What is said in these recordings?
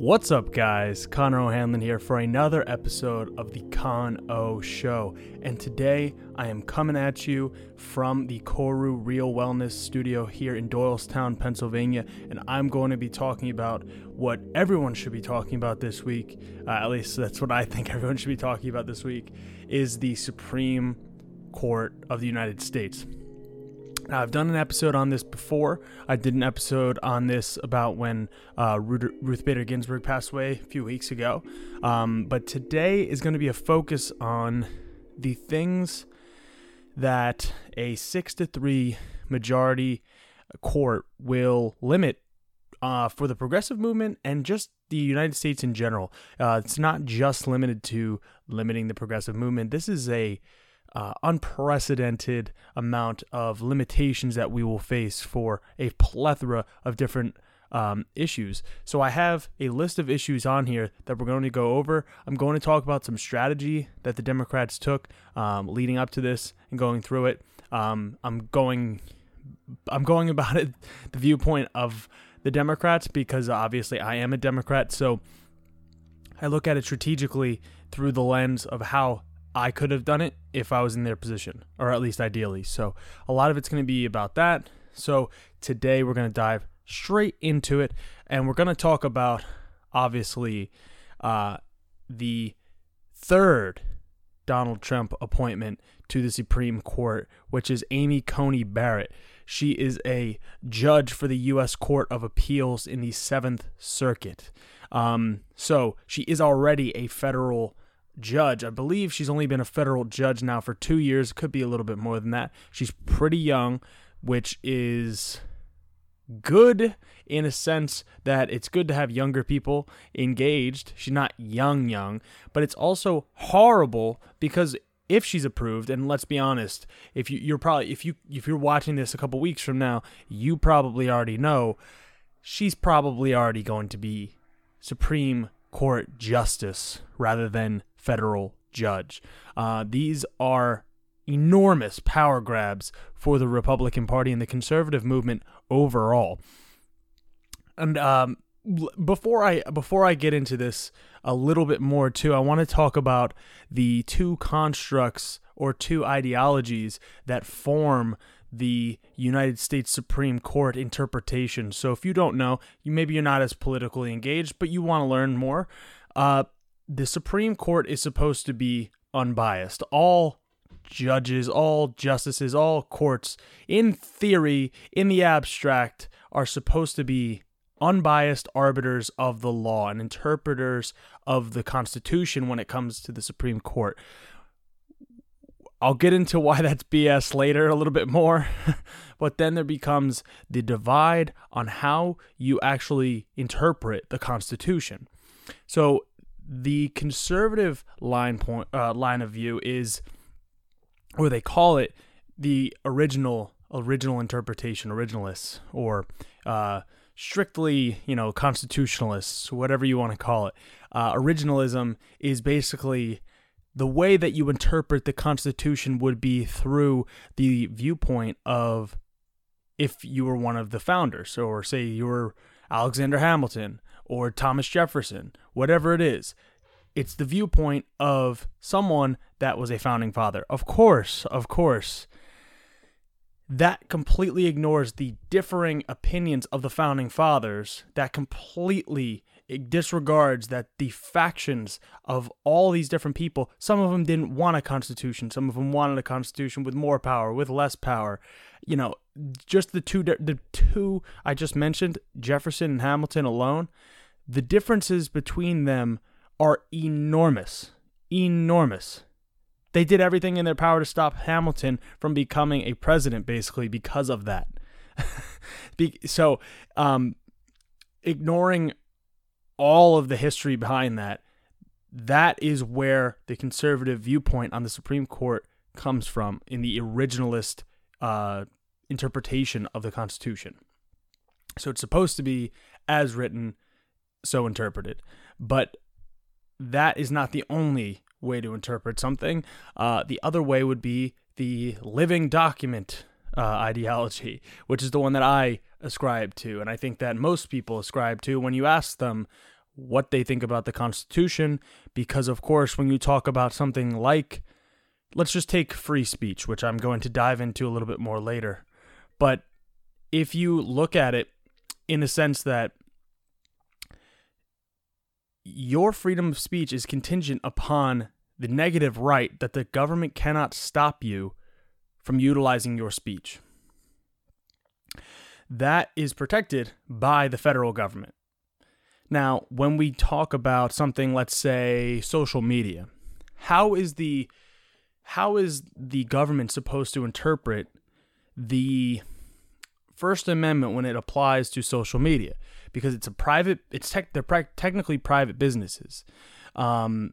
What's up, guys? Connor O'Hanlon here for another episode of the Con O Show. And today I am coming at you from the Koru Real Wellness Studio here in Doylestown, Pennsylvania. And I'm going to be talking about what everyone should be talking about this week. Uh, at least that's what I think everyone should be talking about this week is the Supreme Court of the United States. Now, I've done an episode on this before. I did an episode on this about when uh, Ruth Bader Ginsburg passed away a few weeks ago. Um, but today is going to be a focus on the things that a six to three majority court will limit uh, for the progressive movement and just the United States in general. Uh, it's not just limited to limiting the progressive movement. This is a uh, unprecedented amount of limitations that we will face for a plethora of different um, issues. So I have a list of issues on here that we're going to go over. I'm going to talk about some strategy that the Democrats took um, leading up to this and going through it. Um, I'm going, I'm going about it the viewpoint of the Democrats because obviously I am a Democrat. So I look at it strategically through the lens of how I could have done it if I was in their position, or at least ideally. So a lot of it's going to be about that. So today we're going to dive straight into it, and we're going to talk about obviously uh, the third Donald Trump appointment to the Supreme Court, which is Amy Coney Barrett. She is a judge for the U.S. Court of Appeals in the Seventh Circuit. Um, so she is already a federal judge. I believe she's only been a federal judge now for two years. Could be a little bit more than that. She's pretty young, which is good in a sense that it's good to have younger people engaged. She's not young, young, but it's also horrible because if she's approved, and let's be honest, if you, you're probably if you if you're watching this a couple weeks from now, you probably already know she's probably already going to be Supreme Court justice rather than federal judge. Uh, these are enormous power grabs for the Republican Party and the conservative movement overall. And um, before I before I get into this a little bit more too, I want to talk about the two constructs or two ideologies that form the United States Supreme Court interpretation. So if you don't know, you maybe you're not as politically engaged, but you want to learn more. Uh, the Supreme Court is supposed to be unbiased. All judges, all justices, all courts, in theory, in the abstract, are supposed to be unbiased arbiters of the law and interpreters of the Constitution when it comes to the Supreme Court. I'll get into why that's BS later a little bit more, but then there becomes the divide on how you actually interpret the Constitution. So the conservative line point uh, line of view is, or they call it, the original original interpretation, originalists, or uh, strictly you know constitutionalists, whatever you want to call it. Uh, originalism is basically the way that you interpret the Constitution would be through the viewpoint of if you were one of the founders, or say you were Alexander Hamilton or Thomas Jefferson, whatever it is. It's the viewpoint of someone that was a founding father. Of course, of course. That completely ignores the differing opinions of the founding fathers. That completely disregards that the factions of all these different people, some of them didn't want a constitution, some of them wanted a constitution with more power, with less power. You know, just the two the two I just mentioned, Jefferson and Hamilton alone, the differences between them are enormous. Enormous. They did everything in their power to stop Hamilton from becoming a president, basically, because of that. so, um, ignoring all of the history behind that, that is where the conservative viewpoint on the Supreme Court comes from in the originalist uh, interpretation of the Constitution. So it's supposed to be as written, so interpreted. But that is not the only way to interpret something. Uh, the other way would be the living document uh, ideology, which is the one that I ascribe to. And I think that most people ascribe to when you ask them, what they think about the Constitution, because, of course, when you talk about something like, let's just take free speech, which I'm going to dive into a little bit more later. But if you look at it in a sense that your freedom of speech is contingent upon the negative right that the government cannot stop you from utilizing your speech. That is protected by the federal government. Now, when we talk about something, let's say social media, how is the how is the government supposed to interpret the First Amendment when it applies to social media? Because it's a private, it's tech, they're technically private businesses, um,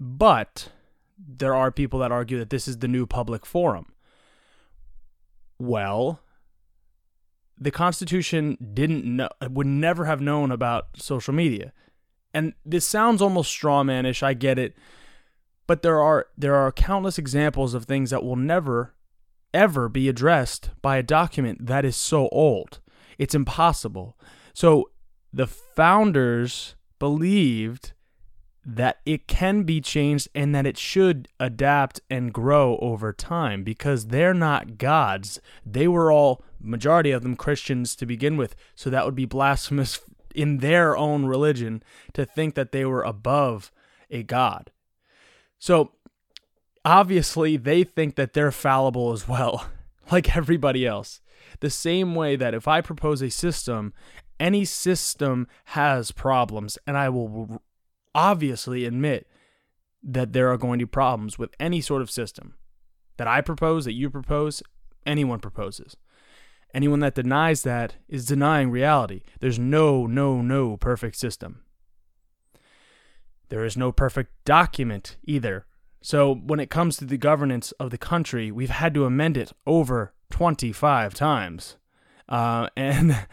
but there are people that argue that this is the new public forum. Well, the Constitution didn't know, would never have known about social media. And this sounds almost strawmanish, I get it. But there are there are countless examples of things that will never ever be addressed by a document that is so old. It's impossible. So the founders believed that it can be changed and that it should adapt and grow over time because they're not gods. They were all, majority of them, Christians to begin with. So that would be blasphemous in their own religion to think that they were above a god. So obviously, they think that they're fallible as well, like everybody else. The same way that if I propose a system, any system has problems, and I will obviously admit that there are going to be problems with any sort of system that I propose, that you propose, anyone proposes. Anyone that denies that is denying reality. There's no, no, no perfect system. There is no perfect document either. So when it comes to the governance of the country, we've had to amend it over 25 times. Uh, and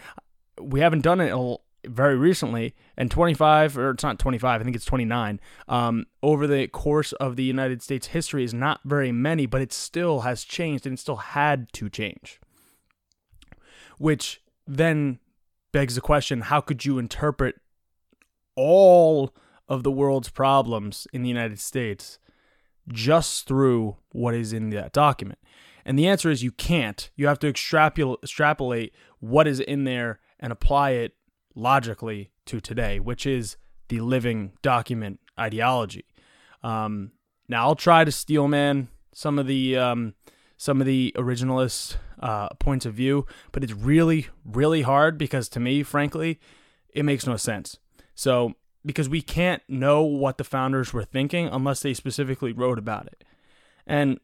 we haven't done it very recently, and 25, or it's not 25, I think it's 29, um, over the course of the United States history is not very many, but it still has changed and it still had to change. Which then begs the question how could you interpret all of the world's problems in the United States just through what is in that document? And the answer is you can't. You have to extrapolate what is in there and apply it logically to today, which is the living document ideology. Um, now I'll try to steel man some of the um, some of the originalist uh, points of view, but it's really really hard because to me, frankly, it makes no sense. So because we can't know what the founders were thinking unless they specifically wrote about it, and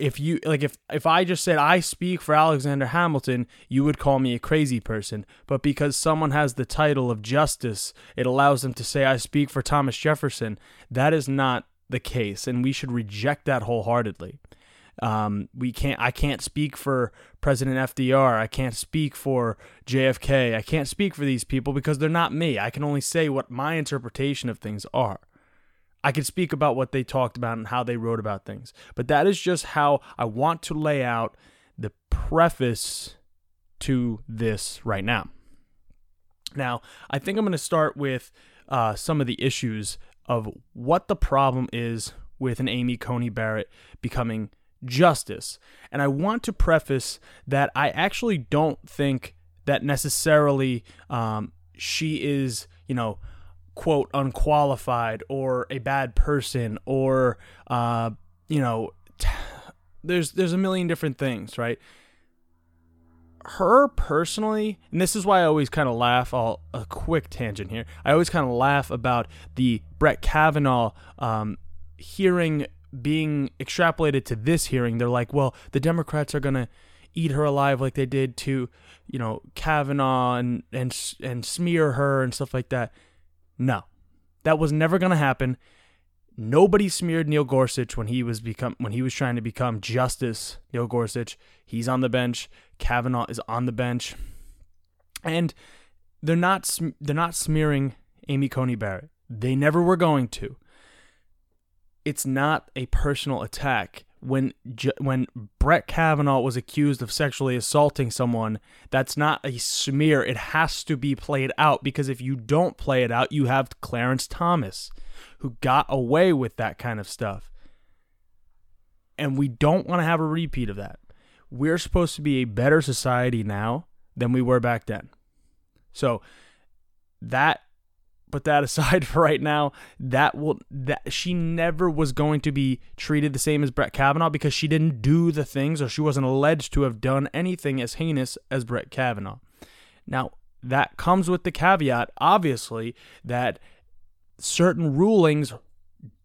if you like if if I just said I speak for Alexander Hamilton, you would call me a crazy person. But because someone has the title of justice, it allows them to say I speak for Thomas Jefferson. That is not the case, and we should reject that wholeheartedly. Um, we can't. I can't speak for President FDR. I can't speak for JFK. I can't speak for these people because they're not me. I can only say what my interpretation of things are. I can speak about what they talked about and how they wrote about things. But that is just how I want to lay out the preface to this right now. Now, I think I'm going to start with uh, some of the issues of what the problem is with an Amy Coney Barrett becoming justice. And I want to preface that I actually don't think that necessarily um, she is, you know, quote unqualified or a bad person or uh, you know t- there's there's a million different things right her personally and this is why i always kind of laugh all a quick tangent here i always kind of laugh about the brett kavanaugh um, hearing being extrapolated to this hearing they're like well the democrats are gonna eat her alive like they did to you know kavanaugh and and and smear her and stuff like that no, that was never going to happen. Nobody smeared Neil Gorsuch when he was become when he was trying to become Justice Neil Gorsuch. He's on the bench. Kavanaugh is on the bench, and they're not they're not smearing Amy Coney Barrett. They never were going to. It's not a personal attack. when when Brett Kavanaugh was accused of sexually assaulting someone, that's not a smear. It has to be played out because if you don't play it out, you have Clarence Thomas, who got away with that kind of stuff. And we don't want to have a repeat of that. We're supposed to be a better society now than we were back then. So that put that aside for right now. That will that she never was going to be treated the same as Brett Kavanaugh because she didn't do the things or she wasn't alleged to have done anything as heinous as Brett Kavanaugh. Now, that comes with the caveat, obviously, that certain rulings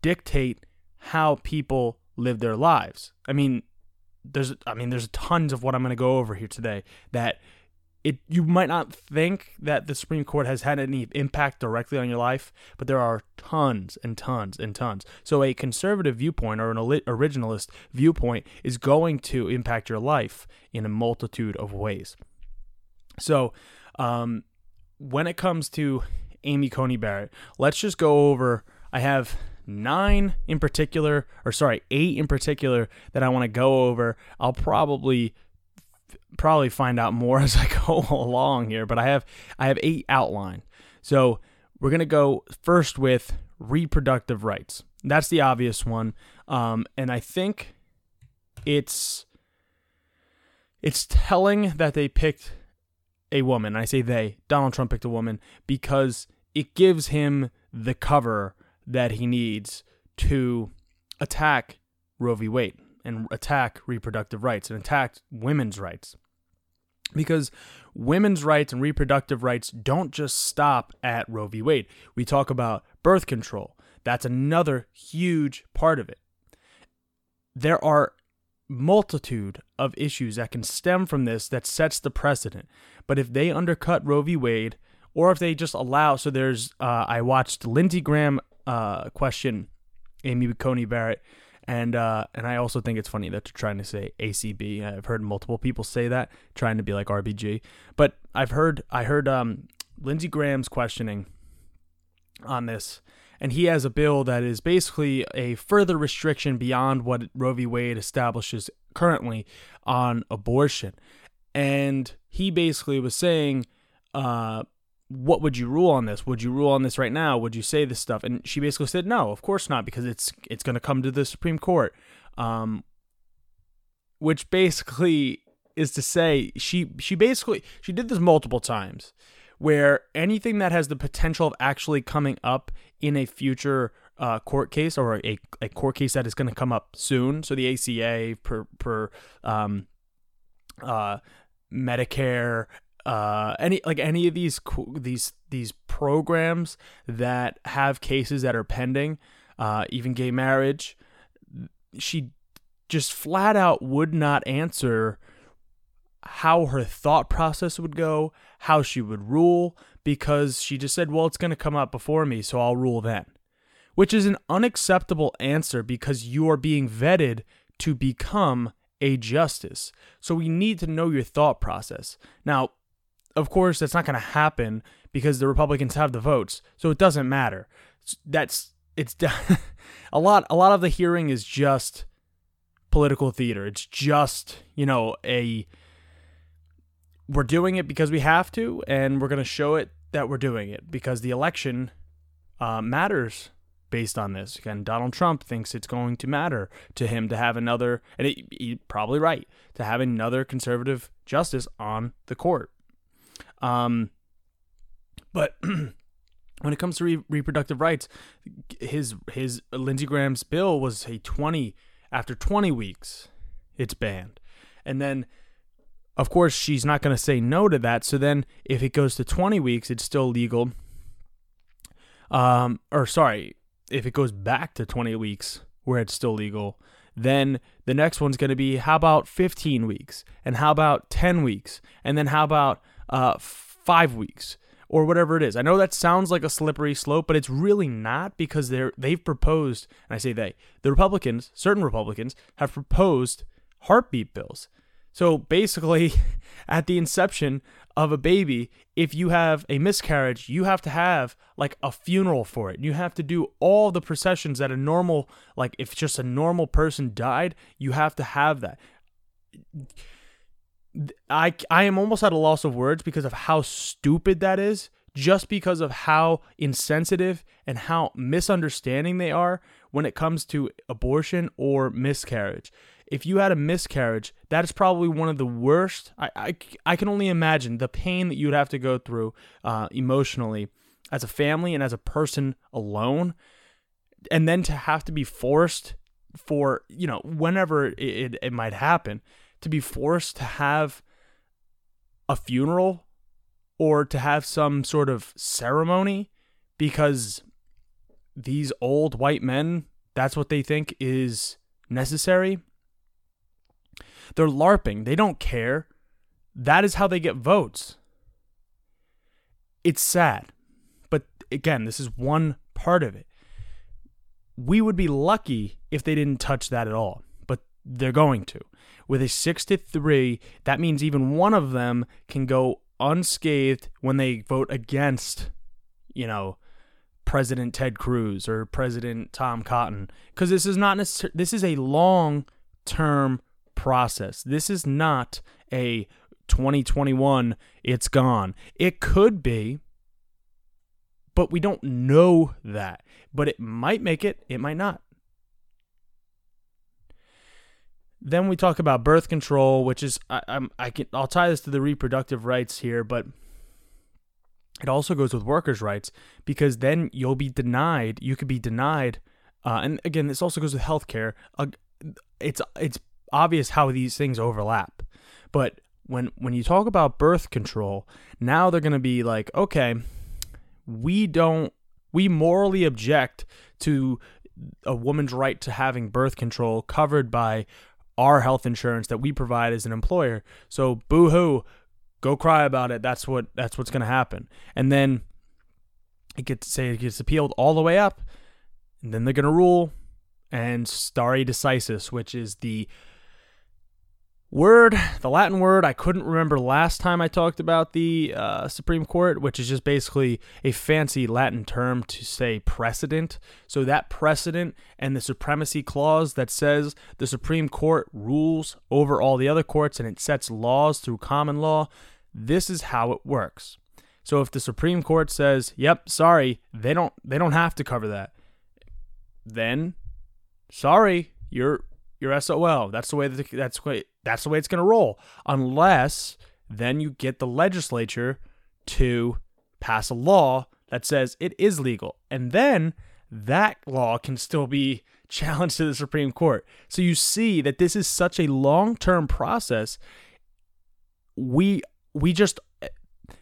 dictate how people live their lives. I mean, there's I mean, there's tons of what I'm going to go over here today that it you might not think that the Supreme Court has had any impact directly on your life, but there are tons and tons and tons. So a conservative viewpoint or an originalist viewpoint is going to impact your life in a multitude of ways. So, um, when it comes to Amy Coney Barrett, let's just go over. I have nine in particular, or sorry, eight in particular that I want to go over. I'll probably probably find out more as I go along here, but I have I have eight outlined. So we're gonna go first with reproductive rights. That's the obvious one, um, and I think it's it's telling that they picked a woman. I say they. Donald Trump picked a woman because it gives him the cover that he needs to attack Roe v. Wade and attack reproductive rights and attack women's rights. Because women's rights and reproductive rights don't just stop at Roe v. Wade. We talk about birth control. That's another huge part of it. There are multitude of issues that can stem from this that sets the precedent. But if they undercut Roe v. Wade, or if they just allow, so there's, uh, I watched Lindsey Graham uh, question Amy Coney Barrett and uh, and I also think it's funny that they're trying to say ACB. I've heard multiple people say that, trying to be like RBG. But I've heard I heard um, Lindsey Graham's questioning on this, and he has a bill that is basically a further restriction beyond what Roe v. Wade establishes currently on abortion. And he basically was saying, uh, what would you rule on this? Would you rule on this right now? Would you say this stuff? And she basically said, no, of course not, because it's it's going to come to the Supreme Court. Um, which basically is to say she she basically she did this multiple times, where anything that has the potential of actually coming up in a future uh, court case or a, a court case that is going to come up soon. So the ACA per per um, uh, Medicare uh, any like any of these these these programs that have cases that are pending, uh, even gay marriage, she just flat out would not answer how her thought process would go, how she would rule, because she just said, "Well, it's going to come up before me, so I'll rule then," which is an unacceptable answer because you are being vetted to become a justice. So we need to know your thought process. Now, of course, that's not going to happen because the Republicans have the votes, so it doesn't matter. That's it's a lot. A lot of the hearing is just political theater. It's just you know a we're doing it because we have to, and we're going to show it that we're doing it because the election uh, matters based on this. Again, Donald Trump thinks it's going to matter to him to have another, and he's probably right, to have another conservative justice on the court. Um, but when it comes to re- reproductive rights, his his Lindsey Graham's bill was a 20 after 20 weeks, it's banned. And then of course she's not going to say no to that. So then if it goes to 20 weeks, it's still legal. Um or sorry, if it goes back to 20 weeks where it's still legal, then the next one's going to be how about 15 weeks? And how about 10 weeks? And then how about uh, five weeks or whatever it is. I know that sounds like a slippery slope, but it's really not because they're they've proposed, and I say they, the Republicans, certain Republicans have proposed heartbeat bills. So basically, at the inception of a baby, if you have a miscarriage, you have to have like a funeral for it. You have to do all the processions that a normal, like if just a normal person died, you have to have that. I, I am almost at a loss of words because of how stupid that is, just because of how insensitive and how misunderstanding they are when it comes to abortion or miscarriage if you had a miscarriage, that is probably one of the worst. I, I, I can only imagine the pain that you'd have to go through uh, emotionally as a family and as a person alone. And then to have to be forced for, you know, whenever it, it, it might happen, to be forced to have a funeral or to have some sort of ceremony because these old white men, that's what they think is necessary they're LARPing. They don't care. That is how they get votes. It's sad. But again, this is one part of it. We would be lucky if they didn't touch that at all, but they're going to. With a 6 to 3, that means even one of them can go unscathed when they vote against, you know, President Ted Cruz or President Tom Cotton because this is not necessarily this is a long term process. This is not a 2021, it's gone. It could be, but we don't know that. But it might make it, it might not. Then we talk about birth control, which is I, I'm I can I'll tie this to the reproductive rights here, but it also goes with workers' rights because then you'll be denied. You could be denied, uh, and again, this also goes with healthcare. Uh, it's it's obvious how these things overlap. But when when you talk about birth control, now they're going to be like, okay, we don't we morally object to a woman's right to having birth control covered by our health insurance that we provide as an employer. So boo-hoo, go cry about it. That's what that's what's going to happen. And then it gets say it gets appealed all the way up, and then they're going to rule and stare decisis, which is the word, the Latin word I couldn't remember last time I talked about the uh, Supreme Court, which is just basically a fancy Latin term to say precedent. So that precedent and the supremacy clause that says the Supreme Court rules over all the other courts and it sets laws through common law, this is how it works. So if the Supreme Court says, "Yep, sorry, they don't they don't have to cover that." Then sorry, you're you're SOL. That's the way that that's that's the way it's going to roll. Unless then you get the legislature to pass a law that says it is legal. And then that law can still be challenged to the Supreme Court. So you see that this is such a long-term process. We we just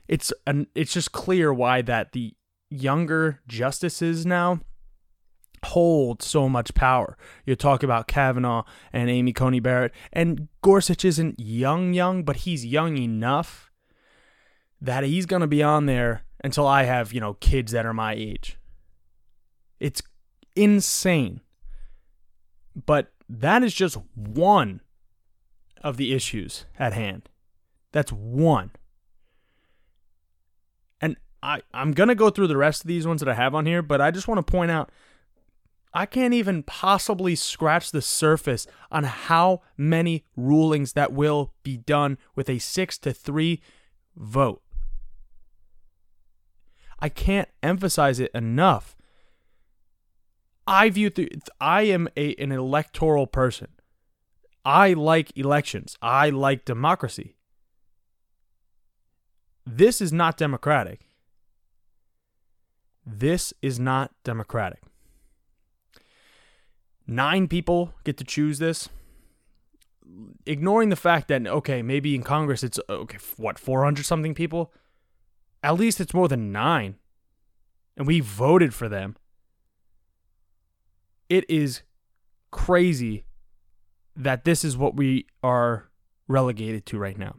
it's an it's just clear why that the younger justices now hold so much power. You talk about Kavanaugh and Amy Coney Barrett, and Gorsuch isn't young, young, but he's young enough that he's going to be on there until I have, you know, kids that are my age. It's insane. But that is just one of the issues at hand. That's one. And I, I'm going to go through the rest of these ones that I have on here, but I just want to point out I can't even possibly scratch the surface on how many rulings that will be done with a 6 to 3 vote. I can't emphasize it enough. I view th- I am a, an electoral person. I like elections. I like democracy. This is not democratic. This is not democratic nine people get to choose this. Ignoring the fact that, okay, maybe in Congress it's, okay, what, 400 something people? At least it's more than nine. And we voted for them. It is crazy that this is what we are relegated to right now.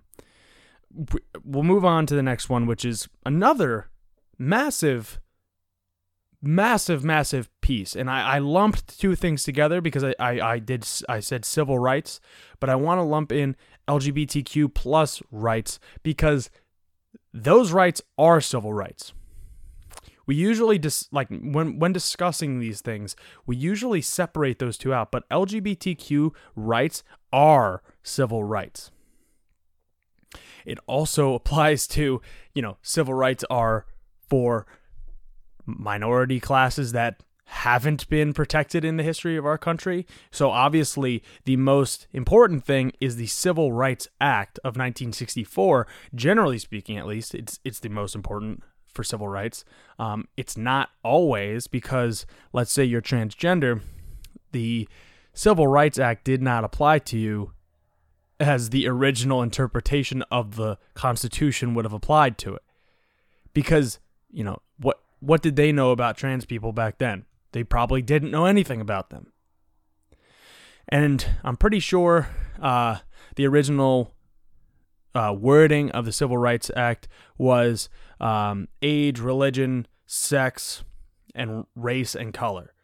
We'll move on to the next one, which is another massive massive, massive piece. And I, I lumped two things together because I, I, I did I said civil rights, but I want to lump in LGBTQ plus rights because those rights are civil rights. We usually dis- like when when discussing these things, we usually separate those two out, but LGBTQ rights are civil rights. It also applies to, you know, civil rights are for minority classes that haven't been protected in the history of our country. So obviously, the most important thing is the Civil Rights Act of 1964. Generally speaking, at least, it's it's the most important for civil rights. Um, it's not always because, let's say you're transgender, the Civil Rights Act did not apply to you as the original interpretation of the Constitution would have applied to it. Because, you know, what did they know about trans people back then? They probably didn't know anything about them. And I'm pretty sure uh, the original uh, wording of the Civil Rights Act was um, age, religion, sex, and race and color.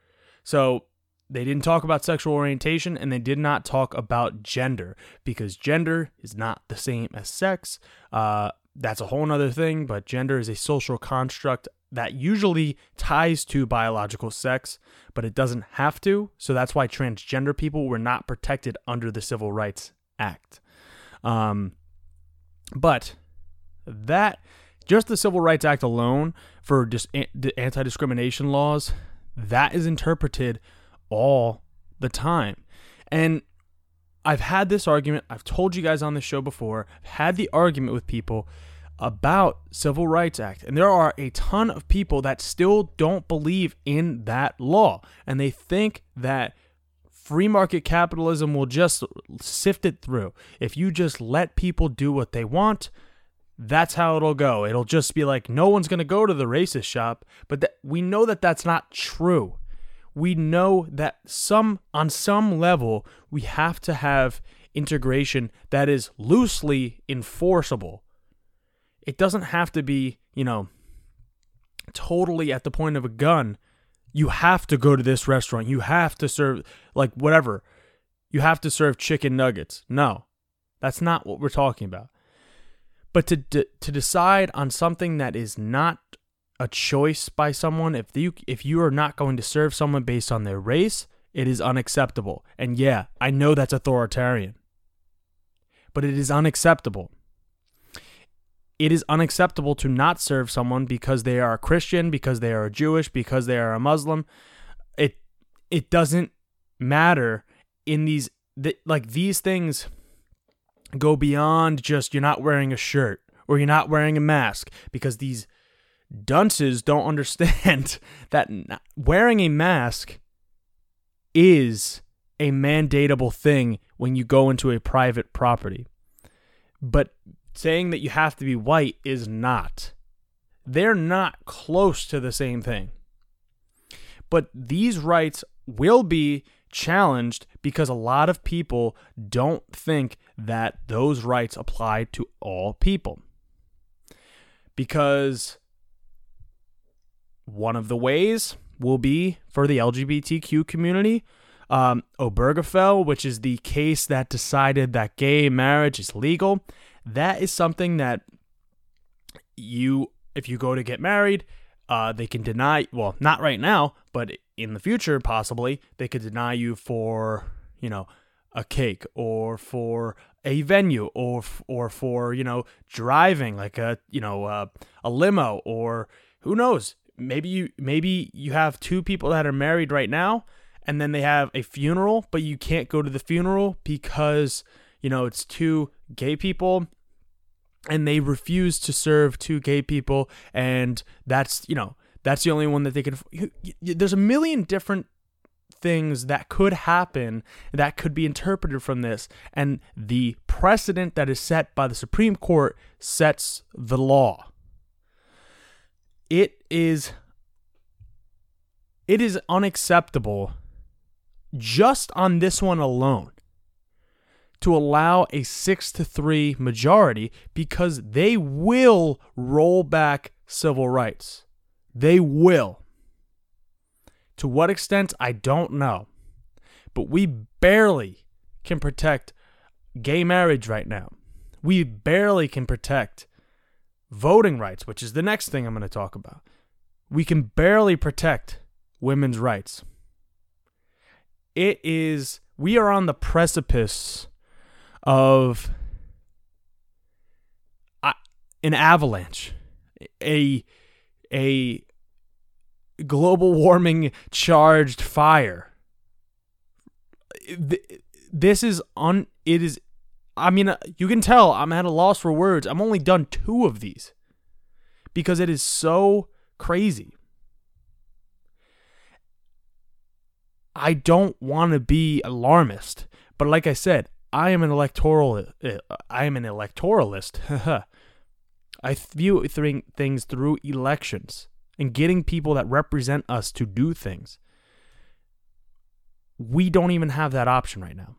So they didn't talk about sexual orientation and they did not talk about gender because gender is not the same as sex. Uh, that's a whole other thing, but gender is a social construct that usually ties to biological sex, but it doesn't have to. So that's why transgender people were not protected under the Civil Rights Act. Um, but that just the Civil Rights Act alone for dis- anti discrimination laws, that is interpreted all the time. And I've had this argument, I've told you guys on the show before, I've had the argument with people about Civil Rights Act. And there are a ton of people that still don't believe in that law. And they think that free market capitalism will just sift it through. If you just let people do what they want, that's how it'll go. It'll just be like no one's going to go to the racist shop, but th- we know that that's not true. We know that some on some level we have to have integration that is loosely enforceable it doesn't have to be, you know, totally at the point of a gun. You have to go to this restaurant. You have to serve, like, whatever. You have to serve chicken nuggets. No, that's not what we're talking about. But to, to, to decide on something that is not a choice by someone, if you if you are not going to serve someone based on their race, it is unacceptable. And yeah, I know that's authoritarian. But it is unacceptable it is unacceptable to not serve someone because they are a Christian, because they are a Jewish, because they are a Muslim. It it doesn't matter in these like these things go beyond just you're not wearing a shirt or you're not wearing a mask because these dunces don't understand that wearing a mask is a mandatable thing when you go into a private property. But saying that you have to be white is not. They're not close to the same thing. But these rights will be challenged because a lot of people don't think that those rights apply to all people. Because one of the ways will be for the LGBTQ community. Um, Obergefell, which is the case that decided that gay marriage is legal, that is something that you, if you go to get married, uh, they can deny, well, not right now, but in the future, possibly, they could deny you for, you know, a cake or for a venue or or for you know driving like a you know uh, a limo or who knows maybe you maybe you have two people that are married right now and then they have a funeral but you can't go to the funeral because you know it's two gay people and they refuse to serve two gay people and that's you know that's the only one that they can there's a million different things that could happen that could be interpreted from this and the precedent that is set by the Supreme Court sets the law it is it is unacceptable just on this one alone to allow a 6 to 3 majority because they will roll back civil rights. They will. To what extent, I don't know. But we barely can protect gay marriage right now. We barely can protect voting rights, which is the next thing I'm going to talk about. We can barely protect women's rights. It is, we are on the precipice of an avalanche, a, a global warming charged fire. This is on, it is I mean, you can tell I'm at a loss for words. I'm only done two of these because it is so crazy. I don't want to be alarmist, but like I said, I am an electoral. Uh, I am an electoralist. I view things through elections and getting people that represent us to do things. We don't even have that option right now.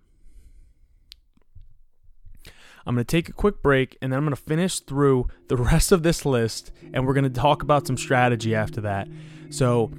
I'm going to take a quick break and then I'm going to finish through the rest of this list and we're going to talk about some strategy after that. So,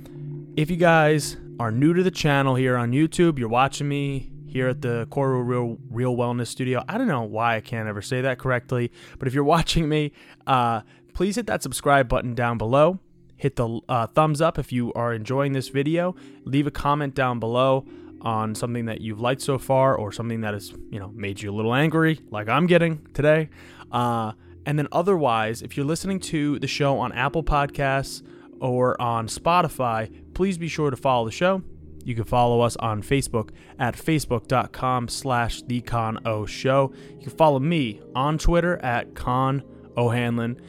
if you guys are new to the channel here on YouTube, you're watching me here at the KORU Real, Real Wellness Studio. I don't know why I can't ever say that correctly, but if you're watching me, uh, please hit that subscribe button down below. Hit the uh, thumbs up if you are enjoying this video. Leave a comment down below on something that you've liked so far or something that has, you know, made you a little angry, like I'm getting today. Uh, and then otherwise, if you're listening to the show on Apple Podcasts or on Spotify, please be sure to follow the show. You can follow us on Facebook at facebook.com slash the Con O Show. You can follow me on Twitter at Con O'Hanlon.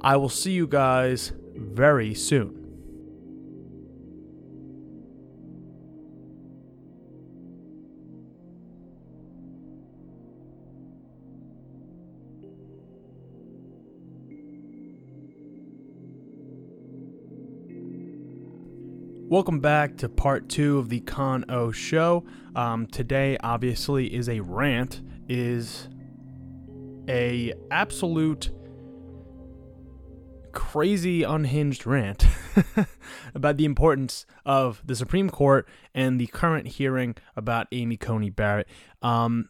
I will see you guys very soon. Welcome back to part two of the Con O show. Um, today, obviously, is a rant, is a absolute crazy unhinged rant about the importance of the Supreme Court and the current hearing about Amy Coney Barrett. Um,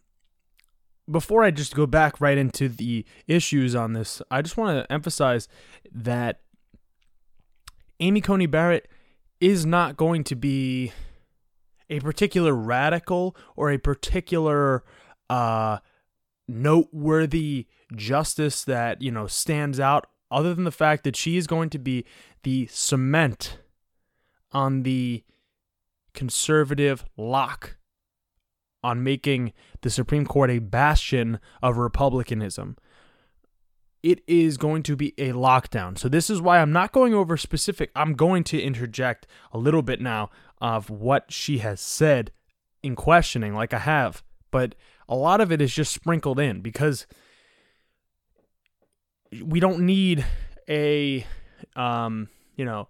before I just go back right into the issues on this, I just want to emphasize that Amy Coney Barrett is not going to be a particular radical or a particular uh, noteworthy justice that you know stands out other than the fact that she is going to be the cement on the conservative lock on making the Supreme Court a bastion of republicanism it is going to be a lockdown. So this is why I'm not going over specific. I'm going to interject a little bit now of what she has said in questioning, like I have, but a lot of it is just sprinkled in because we don't need a, um, you know,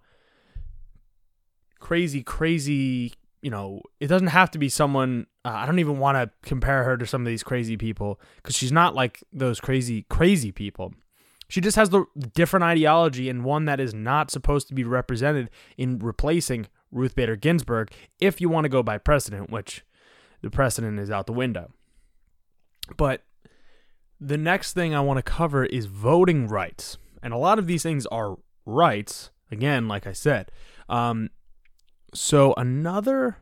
crazy, crazy. You know, it doesn't have to be someone. Uh, I don't even want to compare her to some of these crazy people because she's not like those crazy, crazy people. She just has the different ideology and one that is not supposed to be represented in replacing Ruth Bader Ginsburg if you want to go by precedent, which the precedent is out the window. But the next thing I want to cover is voting rights. And a lot of these things are rights, again, like I said. Um, so, another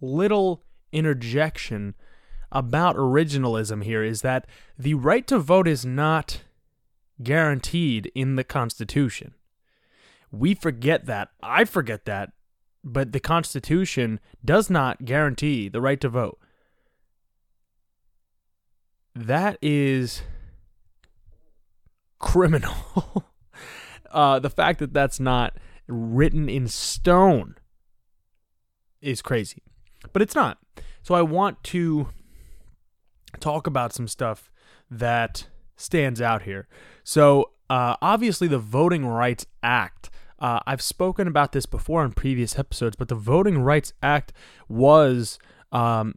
little interjection about originalism here is that the right to vote is not guaranteed in the Constitution. We forget that. I forget that. But the Constitution does not guarantee the right to vote. That is criminal. uh, the fact that that's not written in stone is crazy. But it's not. So I want to talk about some stuff that stands out here. So, uh, obviously, the Voting Rights Act. Uh, I've spoken about this before in previous episodes, but the Voting Rights Act was um,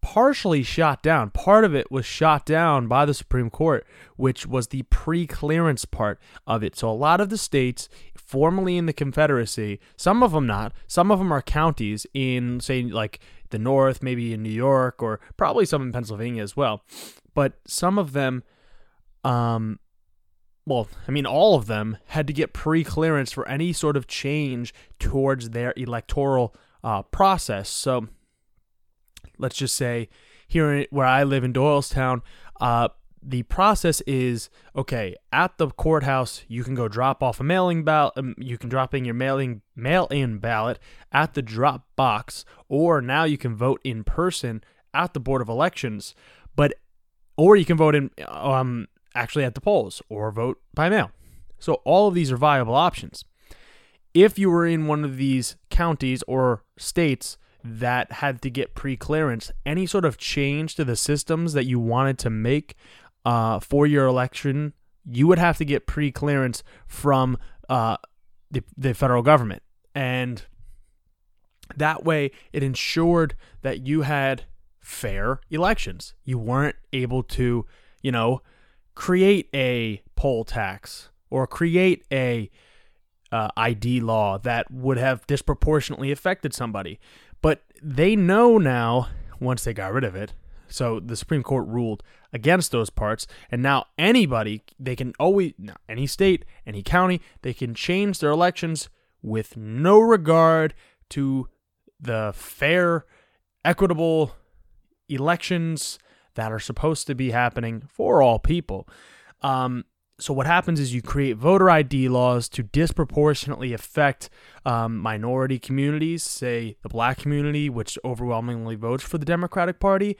partially shot down. Part of it was shot down by the Supreme Court, which was the pre clearance part of it. So, a lot of the states formerly in the Confederacy, some of them not, some of them are counties in, say, like the North, maybe in New York, or probably some in Pennsylvania as well. But some of them um, well, I mean, all of them had to get pre clearance for any sort of change towards their electoral uh, process. So let's just say here where I live in Doylestown, uh, the process is okay at the courthouse you can go drop off a mailing ballot um, you can drop in your mailing mail in ballot at the drop box or now you can vote in person at the board of elections but or you can vote in um actually at the polls or vote by mail. So all of these are viable options. If you were in one of these counties or states that had to get pre clearance, any sort of change to the systems that you wanted to make uh, for your election, you would have to get pre clearance from uh, the, the federal government. And that way, it ensured that you had fair elections. You weren't able to, you know, create a poll tax or create a uh, ID law that would have disproportionately affected somebody. But they know now, once they got rid of it, so the Supreme Court ruled against those parts, and now anybody, they can always, any state, any county, they can change their elections with no regard to the fair, equitable elections that are supposed to be happening for all people. Um, so what happens is you create voter ID laws to disproportionately affect um, minority communities, say the black community, which overwhelmingly votes for the Democratic Party.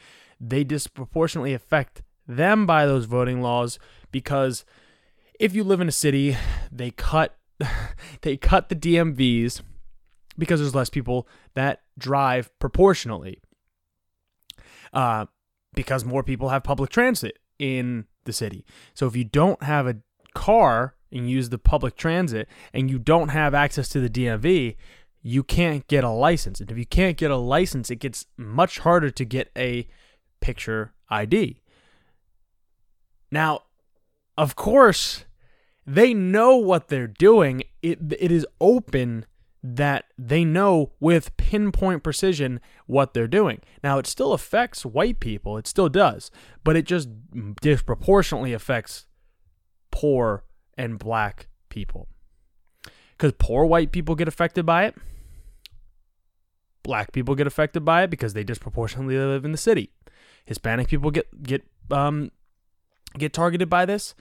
They disproportionately affect them by those voting laws because if you live in a city, they cut they cut the DMVs because there's less people that drive proportionally. Uh, because more people have public transit in the city. So if you don't have a car and use the public transit and you don't have access to the DMV, you can't get a license. And if you can't get a license, it gets much harder to get a picture ID. Now, of course, they know what they're doing. It it is open that they know with pinpoint precision what they're doing. Now, it still affects white people, it still does, but it just disproportionately affects poor and black people. Because poor white people get affected by it, black people get affected by it because they disproportionately live in the city. Hispanic people get get um, get targeted by this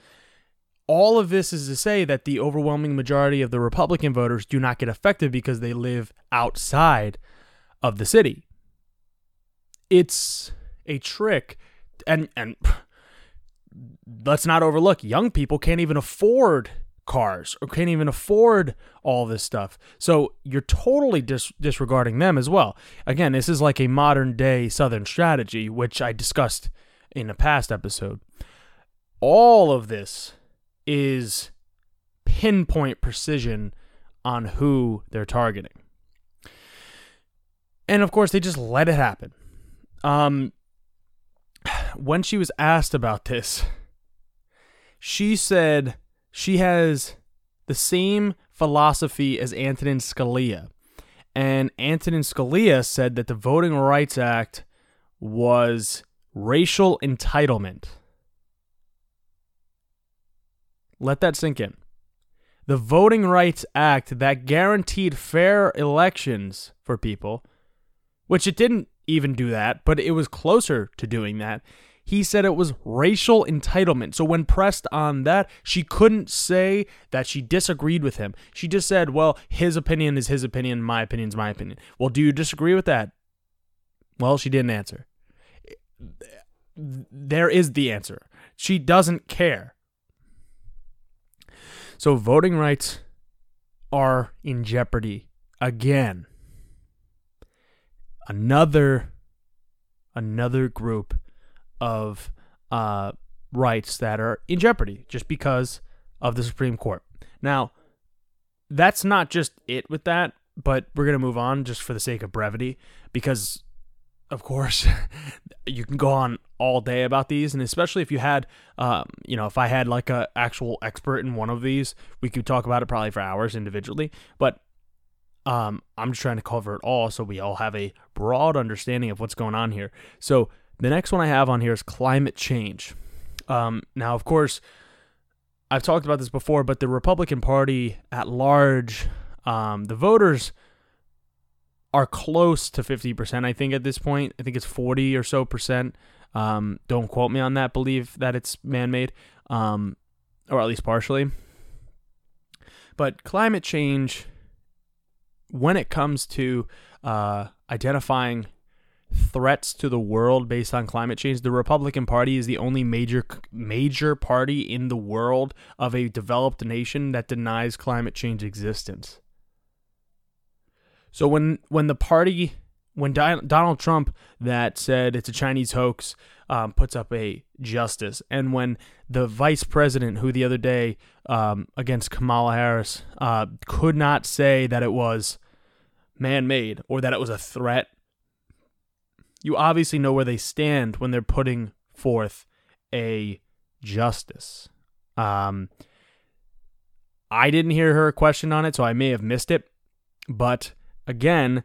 all of this is to say that the overwhelming majority of the Republican voters do not get affected because they live outside of the city. It's a trick and and let's not overlook young people can't even afford cars or can't even afford all this stuff. So you're totally dis- disregarding them as well. Again, this is like a modern day Southern strategy, which I discussed in a past episode. All of this is pinpoint precision on who they're targeting. And of course, they just let it happen. Um, when she was asked about this, she said she has the same philosophy as Antonin Scalia. And Antonin Scalia said that the Voting Rights Act was racial entitlement. Let that sink in. The Voting Rights Act that guaranteed fair elections for people, which it didn't even do that, but it was closer to doing that. He said it was racial entitlement. So when pressed on that, she couldn't say that she disagreed with him. She just said, well, his opinion is his opinion, my opinion is my opinion. Well, do you disagree with that? Well, she didn't answer. There is the answer. She doesn't care. So voting rights are in jeopardy again. Another another group of uh, rights that are in jeopardy just because of the Supreme Court. Now, that's not just it with that, but we're going to move on just for the sake of brevity because of course, you can go on all day about these, and especially if you had, um, you know, if I had like a actual expert in one of these, we could talk about it probably for hours individually. But um, I'm just trying to cover it all so we all have a broad understanding of what's going on here. So the next one I have on here is climate change. Um, now, of course, I've talked about this before, but the Republican Party at large, um, the voters are close to 50%, I think, at this point. I think it's 40 or so percent. Um, don't quote me on that. Believe that it's man made, um, or at least partially. But climate change, when it comes to uh, identifying threats to the world based on climate change, the Republican Party is the only major major party in the world of a developed nation that denies climate change existence. So when when the party when Donald Trump that said it's a Chinese hoax um, puts up a justice, and when the vice president, who the other day um, against Kamala Harris, uh, could not say that it was man-made or that it was a threat, you obviously know where they stand when they're putting forth a justice. Um, I didn't hear her question on it, so I may have missed it, but again,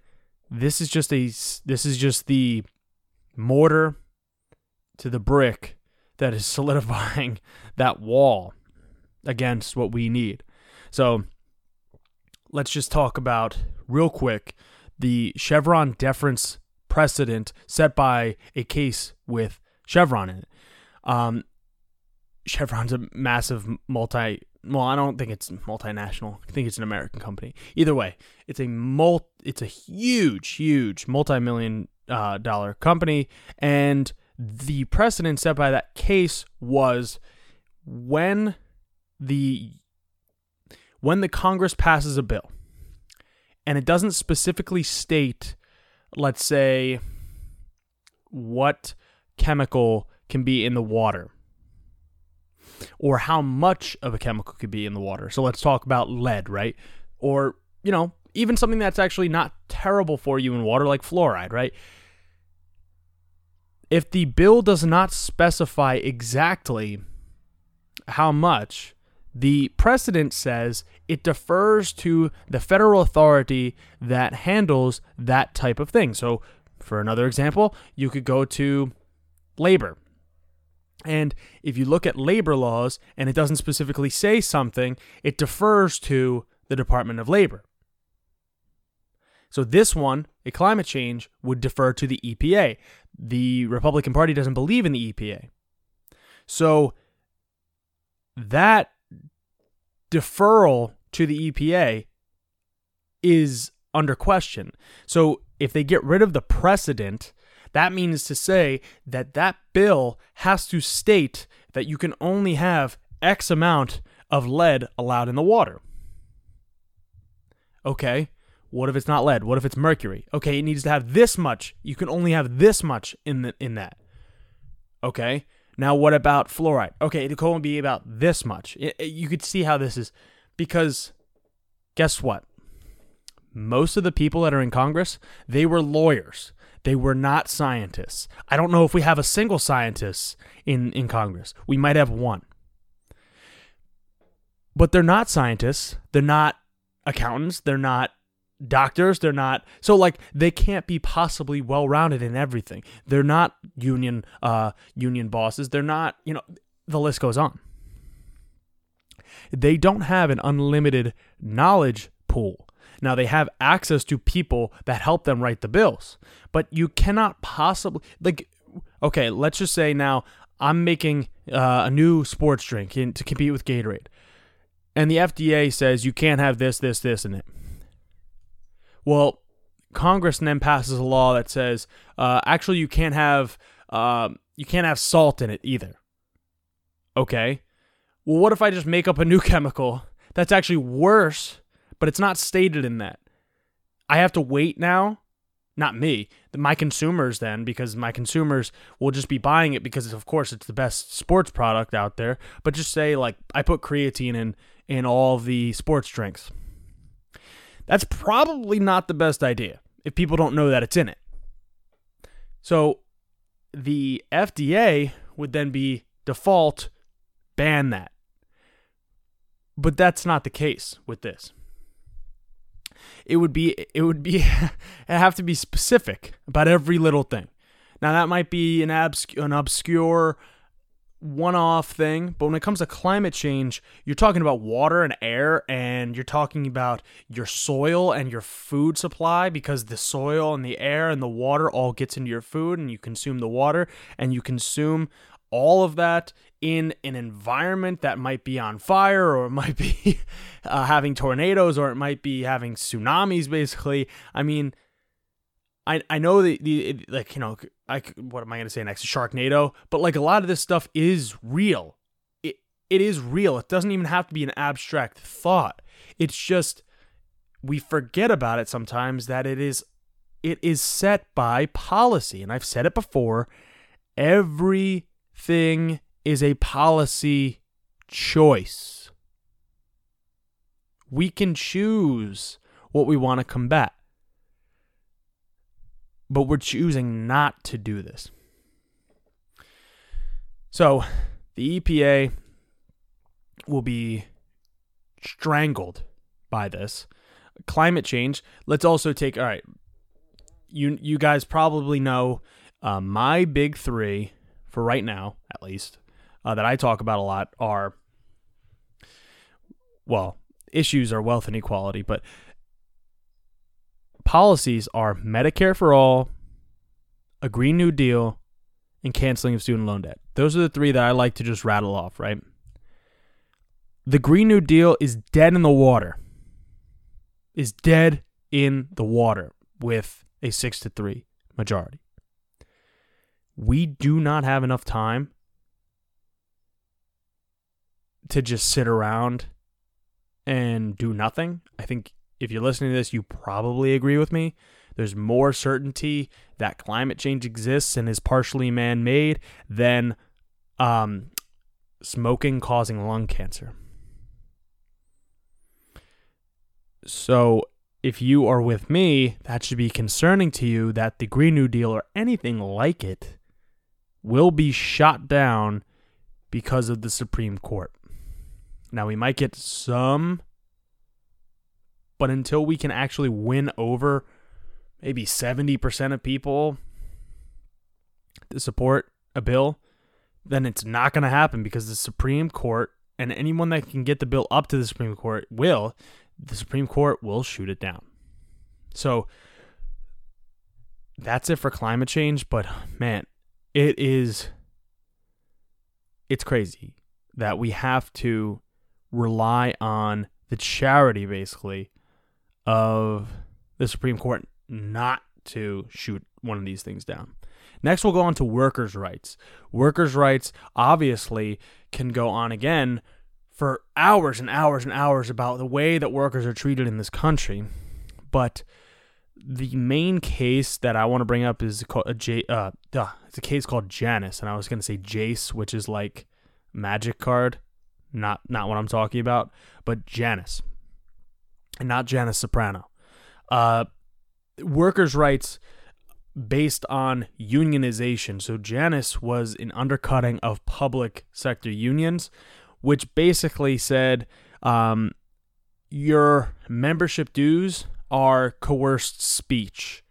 this is just a this is just the mortar to the brick that is solidifying that wall against what we need. So let's just talk about real quick the Chevron deference precedent set by a case with Chevron in it. Um, Chevron's a massive multi well, I don't think it's multinational. I think it's an American company. Either way, it's a mul it's a huge, huge multi-million uh, dollar company, and the precedent set by that case was when the when the Congress passes a bill and it doesn't specifically state, let's say, what chemical can be in the water or how much of a chemical could be in the water. So let's talk about lead, right? Or, you know, even something that's actually not terrible for you in water, like fluoride, right? If the bill does not specify exactly how much, the precedent says it defers to the federal authority that handles that type of thing. So, for another example, you could go to labor and if you look at labor laws and it doesn't specifically say something, it defers to the Department of Labor. So this one, a climate change, would defer to the EPA. The Republican Party doesn't believe in the EPA. So that deferral to the EPA is under question. So if they get rid of the precedent that means to say that that bill has to state that you can only have X amount of lead allowed in the water. Okay, what if it's not lead? What if it's mercury? Okay, it needs to have this much. You can only have this much in the, in that. Okay, now what about fluoride? Okay, it can only be about this much. You could see how this is because guess what? Most of the people that are in Congress, they were lawyers. They were not scientists. I don't know if we have a single scientist in, in Congress. We might have one. But they're not scientists. They're not accountants. They're not doctors. They're not. So, like, they can't be possibly well rounded in everything. They're not union, uh, union bosses. They're not, you know, the list goes on. They don't have an unlimited knowledge pool. Now they have access to people that help them write the bills, but you cannot possibly like. Okay, let's just say now I'm making uh, a new sports drink in, to compete with Gatorade, and the FDA says you can't have this, this, this in it. Well, Congress then passes a law that says uh, actually you can't have uh, you can't have salt in it either. Okay. Well, what if I just make up a new chemical that's actually worse but it's not stated in that. I have to wait now, not me, my consumers then, because my consumers will just be buying it because, of course, it's the best sports product out there. But just say, like, I put creatine in, in all the sports drinks. That's probably not the best idea if people don't know that it's in it. So the FDA would then be default ban that. But that's not the case with this it would be it would be have to be specific about every little thing. Now that might be an, obscure, an obscure one off thing, but when it comes to climate change, you're talking about water and air, and you're talking about your soil and your food supply because the soil and the air and the water all gets into your food, and you consume the water, and you consume all of that in an environment that might be on fire or it might be uh, having tornadoes or it might be having tsunamis basically. I mean i i know the, the like you know I, what am i going to say next? Sharknado? But like a lot of this stuff is real. It it is real. It doesn't even have to be an abstract thought. It's just we forget about it sometimes that it is it is set by policy and i've said it before everything is a policy choice. We can choose what we want to combat, but we're choosing not to do this. So, the EPA will be strangled by this. Climate change. Let's also take. All right, you you guys probably know uh, my big three for right now, at least, uh, that I talk about a lot are, well, issues are wealth inequality, but policies are Medicare for all, a Green New Deal, and canceling of student loan debt. Those are the three that I like to just rattle off, right? The Green New Deal is dead in the water. Is dead in the water with a 6 to 3 majority we do not have enough time to just sit around and do nothing. I think if you're listening to this, you probably agree with me. There's more certainty that climate change exists and is partially man made than um, smoking causing lung cancer. So, if you are with me, that should be concerning to you that the Green New Deal or anything like it will be shot down because of the Supreme Court. Now, we might get some, but until we can actually win over maybe 70% of people to support a bill, then it's not going to happen because the Supreme Court and anyone that can get the bill up to the Supreme Court will, the Supreme Court will shoot it down. So that's it for climate change. But man, it is it's crazy that we have to rely on the charity basically of the Supreme Court not to shoot one of these things down. Next, we'll go on to workers' rights. Workers' rights obviously can go on again for hours and hours and hours about the way that workers are treated in this country. But the main case that I want to bring up is called a J. Uh, uh, it's a case called Janus, and I was gonna say Jace, which is like magic card, not not what I'm talking about, but Janus, and not Janice Soprano. Uh, workers' rights based on unionization. So Janus was an undercutting of public sector unions, which basically said um, your membership dues are coerced speech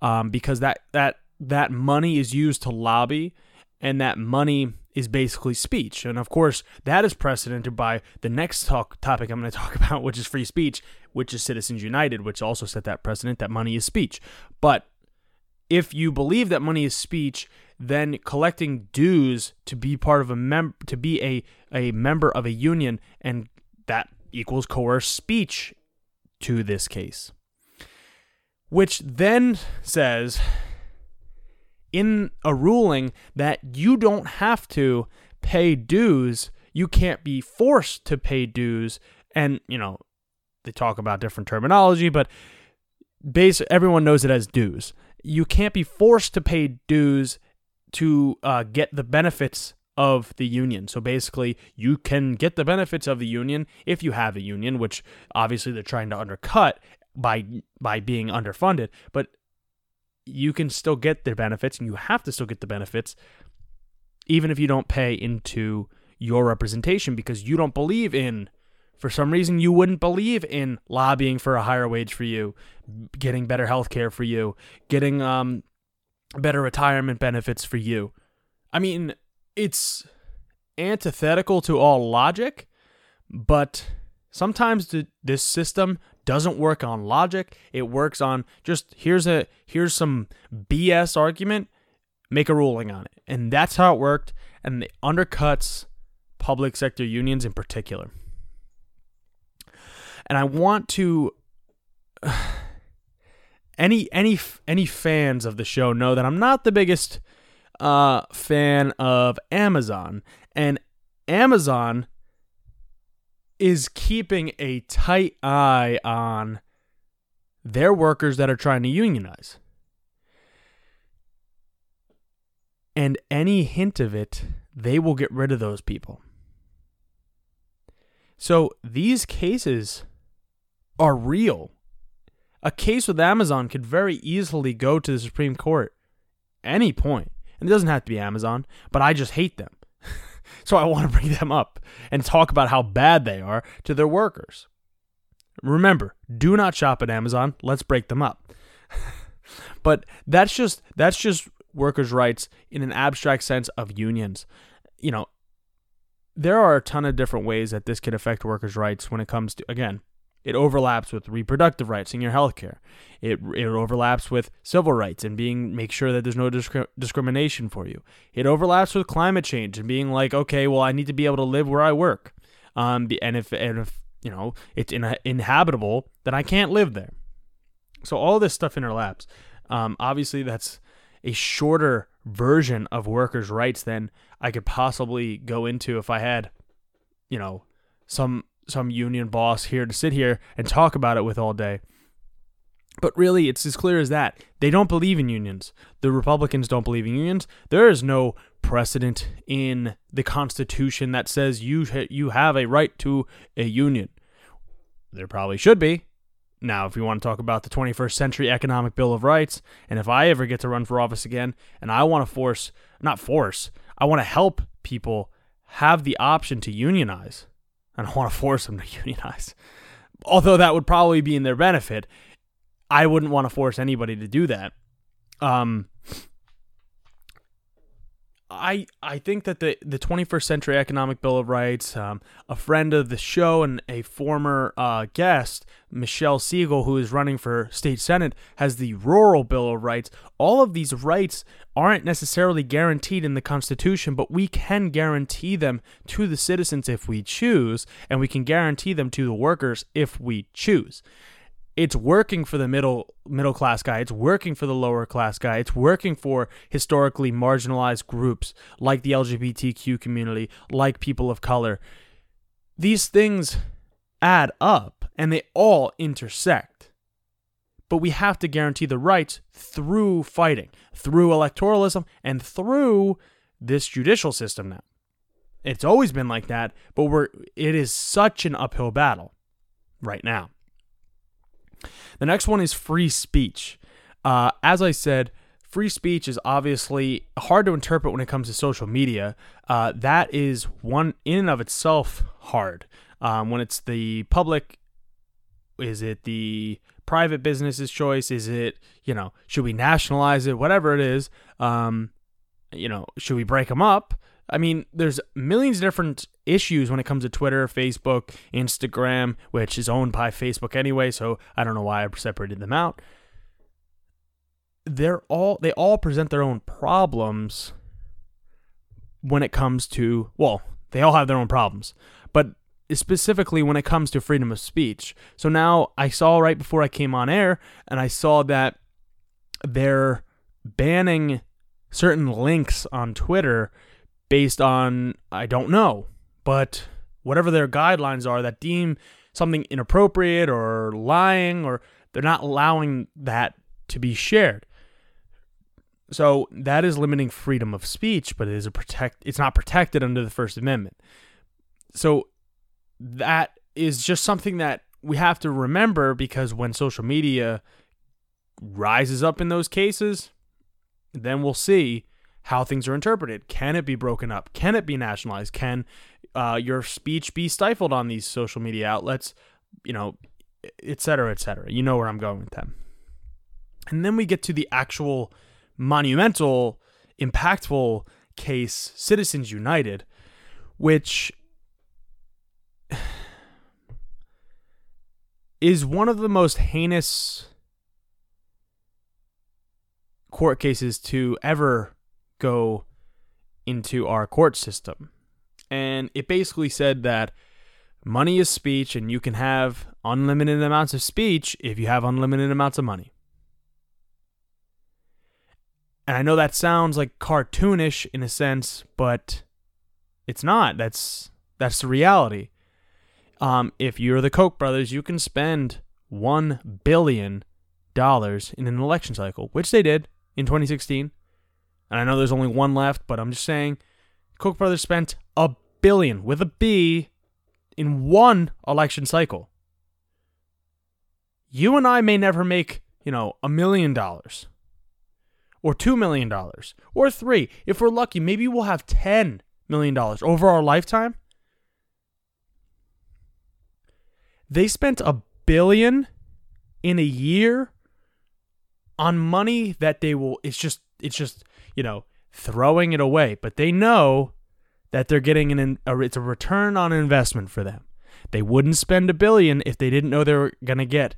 um, because that that that money is used to lobby and that money is basically speech and of course that is precedented by the next talk topic i'm going to talk about which is free speech which is citizens united which also set that precedent that money is speech but if you believe that money is speech then collecting dues to be part of a mem to be a, a member of a union and that equals coerced speech to this case. Which then says in a ruling that you don't have to pay dues, you can't be forced to pay dues. And, you know, they talk about different terminology, but base everyone knows it as dues. You can't be forced to pay dues to uh, get the benefits of the union. So basically, you can get the benefits of the union if you have a union, which obviously they're trying to undercut by by being underfunded, but you can still get the benefits and you have to still get the benefits even if you don't pay into your representation because you don't believe in for some reason you wouldn't believe in lobbying for a higher wage for you, getting better health care for you, getting um better retirement benefits for you. I mean, it's antithetical to all logic, but sometimes this system doesn't work on logic. It works on just here's a here's some BS argument, make a ruling on it. And that's how it worked and it undercuts public sector unions in particular. And I want to any any any fans of the show know that I'm not the biggest uh, fan of Amazon, and Amazon is keeping a tight eye on their workers that are trying to unionize. And any hint of it, they will get rid of those people. So these cases are real. A case with Amazon could very easily go to the Supreme Court any point. And it doesn't have to be Amazon, but I just hate them. so I want to bring them up and talk about how bad they are to their workers. Remember, do not shop at Amazon. Let's break them up. but that's just that's just workers' rights in an abstract sense of unions. You know, there are a ton of different ways that this could affect workers' rights when it comes to again, it overlaps with reproductive rights in your healthcare. It it overlaps with civil rights and being make sure that there's no discri- discrimination for you. It overlaps with climate change and being like, okay, well, I need to be able to live where I work. Um, and if and if you know it's in, inhabitable, then I can't live there. So all this stuff interlaps. Um, obviously, that's a shorter version of workers' rights than I could possibly go into if I had, you know, some some union boss here to sit here and talk about it with all day. But really, it's as clear as that. They don't believe in unions. The Republicans don't believe in unions. There is no precedent in the Constitution that says you you have a right to a union. There probably should be. Now, if you want to talk about the 21st century economic bill of rights, and if I ever get to run for office again, and I want to force, not force, I want to help people have the option to unionize, I don't want to force them to unionize. Although that would probably be in their benefit, I wouldn't want to force anybody to do that. Um, I I think that the the 21st Century Economic Bill of Rights, um, a friend of the show and a former uh, guest, Michelle Siegel, who is running for state senate, has the Rural Bill of Rights. All of these rights aren't necessarily guaranteed in the Constitution, but we can guarantee them to the citizens if we choose, and we can guarantee them to the workers if we choose it's working for the middle middle class guy. It's working for the lower class guy. It's working for historically marginalized groups like the lgbtq community like people of color. These things add up and they all intersect. But we have to guarantee the rights through fighting through electoralism and through this judicial system now. It's always been like that but we're it is such an uphill battle right now the next one is free speech. Uh, as I said, free speech is obviously hard to interpret when it comes to social media. Uh, that is one in and of itself hard. Um, when it's the public, is it the private business's choice? Is it, you know, should we nationalize it? Whatever it is, um, you know, should we break them up? I mean, there's millions of different issues when it comes to Twitter, Facebook, Instagram, which is owned by Facebook anyway, so I don't know why I separated them out. They're all they all present their own problems when it comes to well, they all have their own problems, but specifically when it comes to freedom of speech. So now I saw right before I came on air and I saw that they're banning certain links on Twitter based on I don't know, but whatever their guidelines are that deem something inappropriate or lying or they're not allowing that to be shared. So that is limiting freedom of speech, but it is a protect it's not protected under the First Amendment. So that is just something that we have to remember because when social media rises up in those cases, then we'll see how things are interpreted. Can it be broken up? Can it be nationalized? Can uh, your speech be stifled on these social media outlets? You know, et cetera, et cetera. You know where I'm going with them. And then we get to the actual monumental, impactful case, Citizens United, which is one of the most heinous court cases to ever go into our court system. And it basically said that money is speech and you can have unlimited amounts of speech if you have unlimited amounts of money. And I know that sounds like cartoonish in a sense, but it's not. That's that's the reality. Um, if you're the Koch brothers, you can spend one billion dollars in an election cycle, which they did in 2016. And I know there's only one left, but I'm just saying, Koch brothers spent a billion with a B in one election cycle. You and I may never make, you know, a million dollars or $2 million or three. If we're lucky, maybe we'll have $10 million over our lifetime. They spent a billion in a year on money that they will it's just it's just, you know, throwing it away, but they know that they're getting an a, it's a return on investment for them. They wouldn't spend a billion if they didn't know they were going to get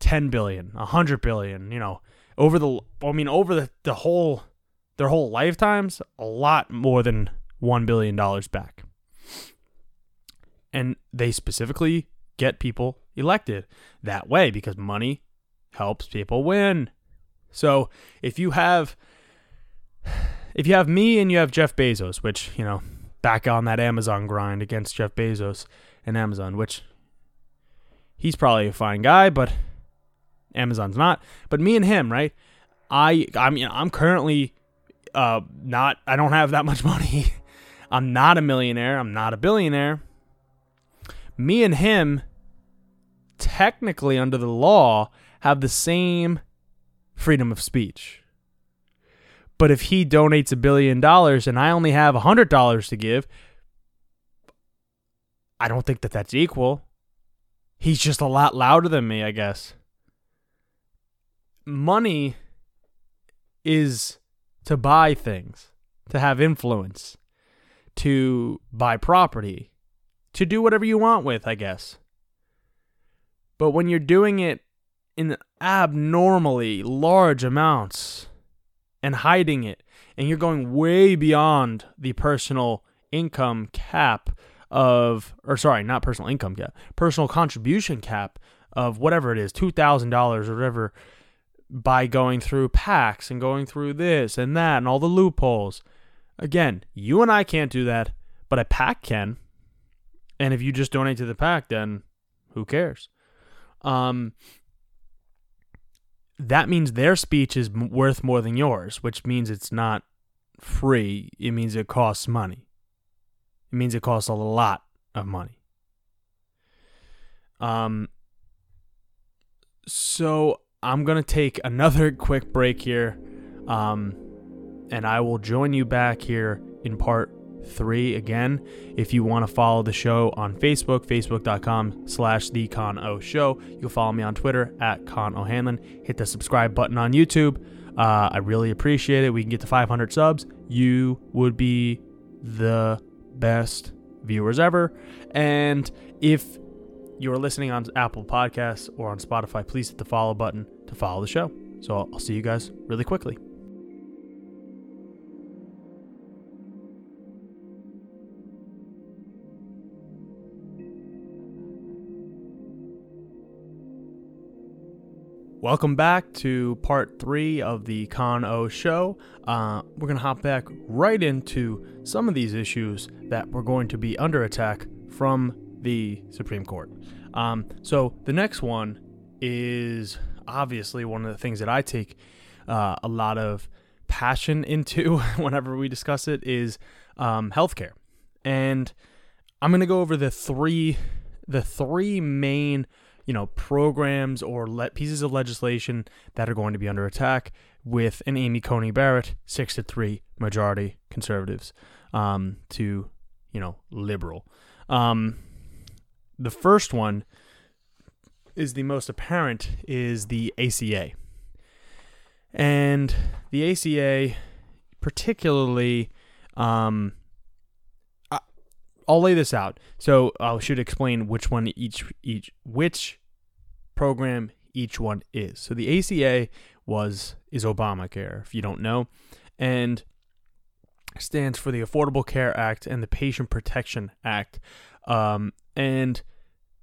10 billion, 100 billion, you know, over the I mean over the, the whole their whole lifetimes, a lot more than 1 billion dollars back. And they specifically get people elected that way because money helps people win. So, if you have if you have me and you have Jeff Bezos, which, you know, back on that Amazon grind against Jeff Bezos and Amazon, which he's probably a fine guy, but Amazon's not. But me and him, right? I I mean I'm currently uh not I don't have that much money. I'm not a millionaire, I'm not a billionaire. Me and him technically under the law have the same freedom of speech. But if he donates a billion dollars and I only have a hundred dollars to give, I don't think that that's equal. He's just a lot louder than me, I guess. Money is to buy things, to have influence, to buy property, to do whatever you want with, I guess. But when you're doing it in abnormally large amounts and hiding it, and you're going way beyond the personal income cap of, or sorry, not personal income cap, personal contribution cap of whatever it is, $2,000 or whatever, by going through PACs and going through this and that and all the loopholes. Again, you and I can't do that, but a PAC can. And if you just donate to the PAC, then who cares? Um, that means their speech is worth more than yours, which means it's not free. It means it costs money. It means it costs a lot of money. Um, so I'm going to take another quick break here. Um, and I will join you back here in part three again. If you want to follow the show on Facebook, facebook.com slash the Con O Show. You can follow me on Twitter at Con O'Hanlon. Hit the subscribe button on YouTube. Uh, I really appreciate it. We can get to 500 subs. You would be the best viewers ever. And if you're listening on Apple Podcasts or on Spotify, please hit the follow button to follow the show. So I'll see you guys really quickly. Welcome back to part three of the Con O show. Uh, we're going to hop back right into some of these issues that we're going to be under attack from the Supreme Court. Um, so the next one is obviously one of the things that I take uh, a lot of passion into whenever we discuss it is um, healthcare, and I'm going to go over the three the three main you know programs or let pieces of legislation that are going to be under attack with an Amy Coney Barrett six to three majority conservatives um, to you know liberal. Um, the first one is the most apparent is the ACA. And the ACA, particularly, um, I'll lay this out. So I should explain which one each each which program each one is. So the ACA was is Obamacare, if you don't know, and stands for the Affordable Care Act and the Patient Protection Act. Um, and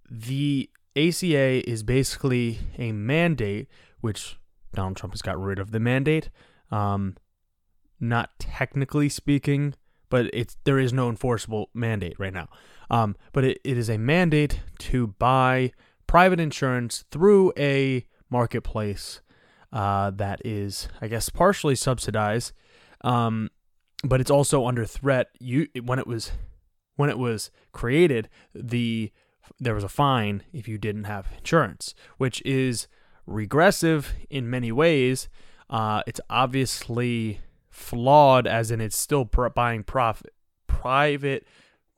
the ACA is basically a mandate, which Donald Trump has got rid of the mandate. Um, not technically speaking, but it's there is no enforceable mandate right now. Um, but it, it is a mandate to buy private insurance through a marketplace uh, that is, I guess, partially subsidized, um, but it's also under threat. You when it was when it was created, the there was a fine if you didn't have insurance, which is regressive in many ways. Uh, it's obviously flawed, as in it's still pr- buying profit, private,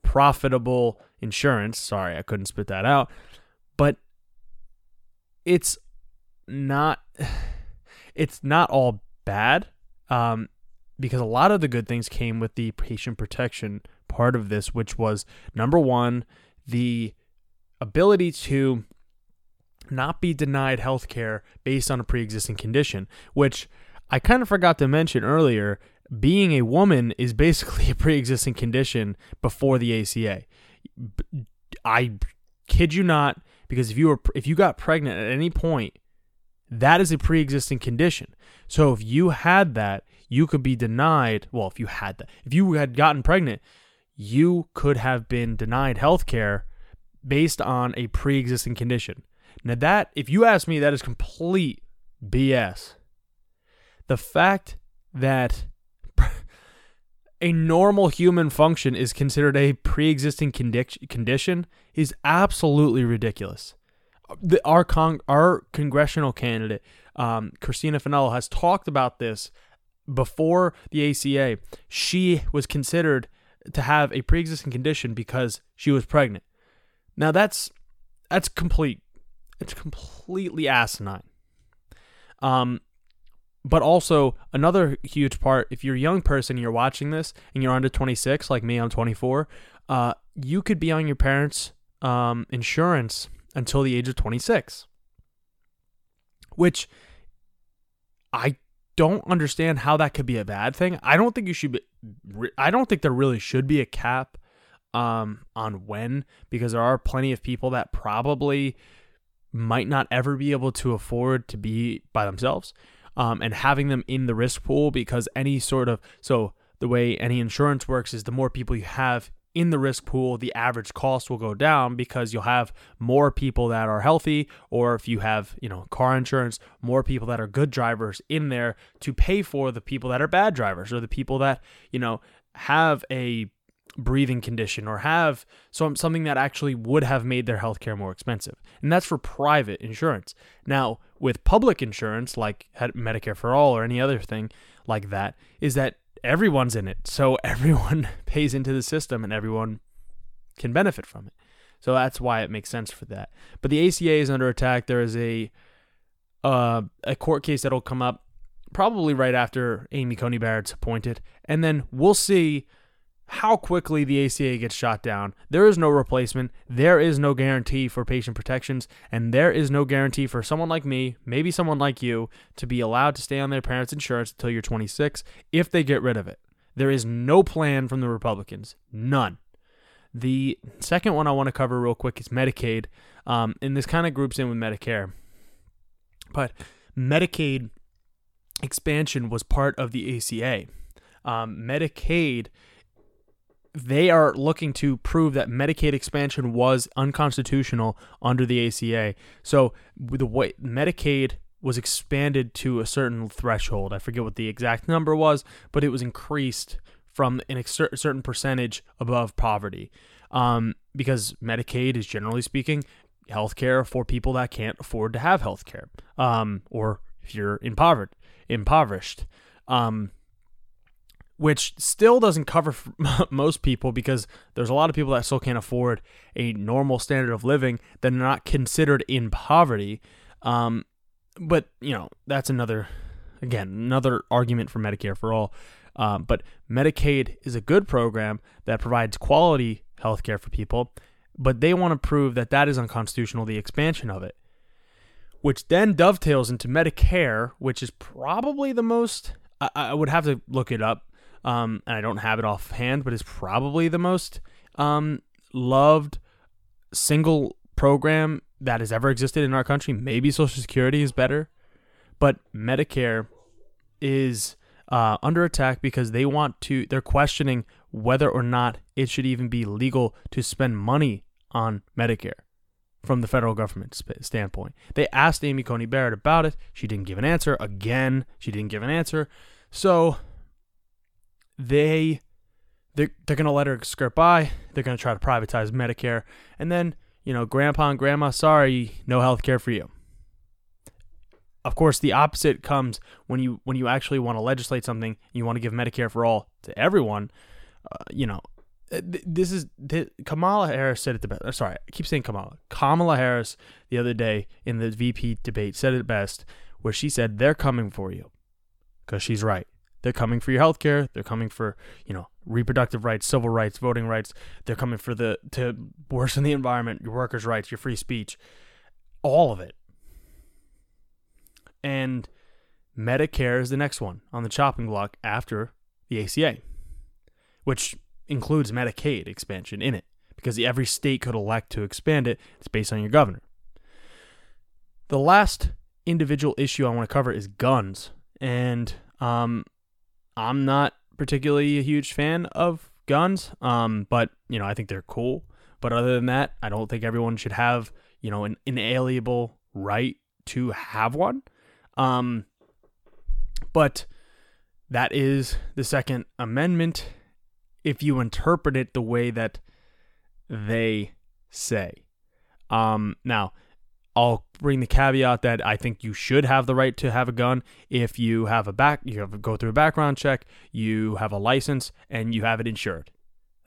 profitable insurance. Sorry, I couldn't spit that out, but it's not. It's not all bad, um, because a lot of the good things came with the patient protection part of this, which was number one, the ability to not be denied health care based on a pre existing condition, which I kind of forgot to mention earlier. Being a woman is basically a pre existing condition before the ACA. I kid you not, because if you were if you got pregnant at any point, that is a pre existing condition. So if you had that, you could be denied. Well, if you had that, if you had gotten pregnant, you could have been denied health care based on a pre existing condition. Now, that, if you ask me, that is complete BS. The fact that a normal human function is considered a pre existing condi- condition is absolutely ridiculous. The, our, con- our congressional candidate, um, Christina Finello, has talked about this before the ACA. She was considered to have a pre existing condition because she was pregnant. Now that's that's complete it's completely asinine. Um but also another huge part if you're a young person you're watching this and you're under 26 like me I'm 24 uh, you could be on your parents um, insurance until the age of 26 which I don't understand how that could be a bad thing. I don't think you should be I don't think there really should be a cap um, on when because there are plenty of people that probably might not ever be able to afford to be by themselves um, and having them in the risk pool because any sort of so the way any insurance works is the more people you have in the risk pool, the average cost will go down because you'll have more people that are healthy, or if you have, you know, car insurance, more people that are good drivers in there to pay for the people that are bad drivers or the people that, you know, have a breathing condition or have some something that actually would have made their healthcare more expensive. And that's for private insurance. Now, with public insurance like Medicare for all or any other thing like that, is that everyone's in it. So everyone pays into the system and everyone can benefit from it. So that's why it makes sense for that. But the ACA is under attack. There is a uh, a court case that'll come up probably right after Amy Coney Barrett's appointed, and then we'll see how quickly the ACA gets shot down. There is no replacement. There is no guarantee for patient protections, and there is no guarantee for someone like me, maybe someone like you, to be allowed to stay on their parents' insurance until you're 26 if they get rid of it. There is no plan from the Republicans. None. The second one I want to cover real quick is Medicaid, um, and this kind of groups in with Medicare. But Medicaid expansion was part of the ACA. Um, Medicaid they are looking to prove that Medicaid expansion was unconstitutional under the ACA. So the way Medicaid was expanded to a certain threshold, I forget what the exact number was, but it was increased from ex- certain percentage above poverty. Um, because Medicaid is generally speaking healthcare for people that can't afford to have healthcare, um, or if you're impoverished. Impoverished. Um, which still doesn't cover most people because there's a lot of people that still can't afford a normal standard of living that are not considered in poverty. Um, but you know that's another, again, another argument for Medicare for all. Um, but Medicaid is a good program that provides quality health care for people, but they want to prove that that is unconstitutional, the expansion of it, which then dovetails into Medicare, which is probably the most, I, I would have to look it up, um, and I don't have it offhand, but it's probably the most um, loved single program that has ever existed in our country. Maybe Social Security is better, but Medicare is uh, under attack because they want to, they're questioning whether or not it should even be legal to spend money on Medicare from the federal government standpoint. They asked Amy Coney Barrett about it. She didn't give an answer. Again, she didn't give an answer. So they they're, they're going to let her skirt by. They're going to try to privatize Medicare. And then, you know, grandpa and grandma, sorry, no health care for you. Of course, the opposite comes when you when you actually want to legislate something, you want to give Medicare for all to everyone. Uh, you know, uh, this is Kamala Harris said it the best. Uh, sorry, I keep saying Kamala. Kamala Harris the other day in the VP debate said it best, where she said they're coming for you, because she's right. They're coming for your health care. They're coming for you know reproductive rights, civil rights, voting rights. They're coming for the to worsen the environment, your workers' rights, your free speech, all of it. And Medicare is the next one on the chopping block after the ACA, which includes Medicaid expansion in it because every state could elect to expand it. It's based on your governor. The last individual issue I want to cover is guns, and um, I'm not particularly a huge fan of guns, um, but you know I think they're cool. But other than that, I don't think everyone should have you know an inalienable right to have one. Um, but that is the Second Amendment if you interpret it the way that they say. Um, now, I'll bring the caveat that I think you should have the right to have a gun if you have a back you have go through a background check, you have a license, and you have it insured.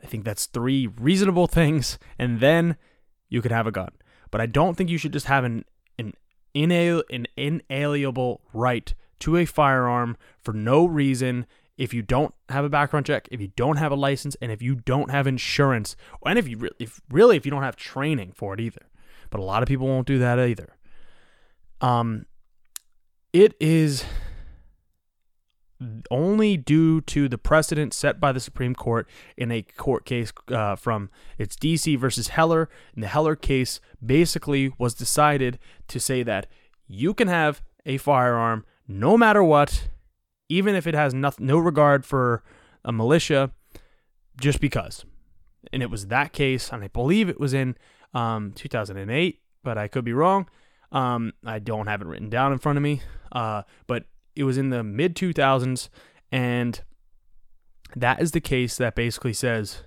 I think that's three reasonable things, and then you can have a gun. But I don't think you should just have an an, inal- an inalienable right to a firearm for no reason if you don't have a background check, if you don't have a license, and if you don't have insurance, and if you re- if really if you don't have training for it either but a lot of people won't do that either. Um, it is only due to the precedent set by the Supreme Court in a court case uh, from it's DC versus Heller. And the Heller case basically was decided to say that you can have a firearm no matter what, even if it has no, no regard for a militia, just because. And it was that case, and I believe it was in um, 2008, but I could be wrong. Um, I don't have it written down in front of me, uh, but it was in the mid 2000s, and that is the case that basically says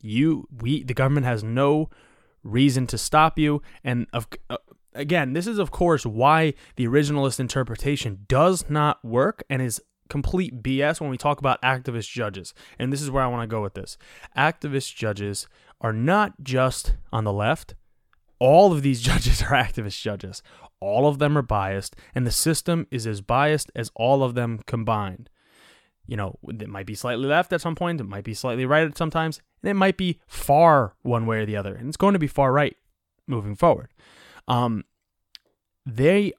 you we the government has no reason to stop you, and of uh, again, this is of course why the originalist interpretation does not work and is complete BS when we talk about activist judges. And this is where I want to go with this. Activist judges are not just on the left. All of these judges are activist judges. All of them are biased, and the system is as biased as all of them combined. You know, it might be slightly left at some point, it might be slightly right at sometimes, and it might be far one way or the other, and it's going to be far right moving forward. Um, they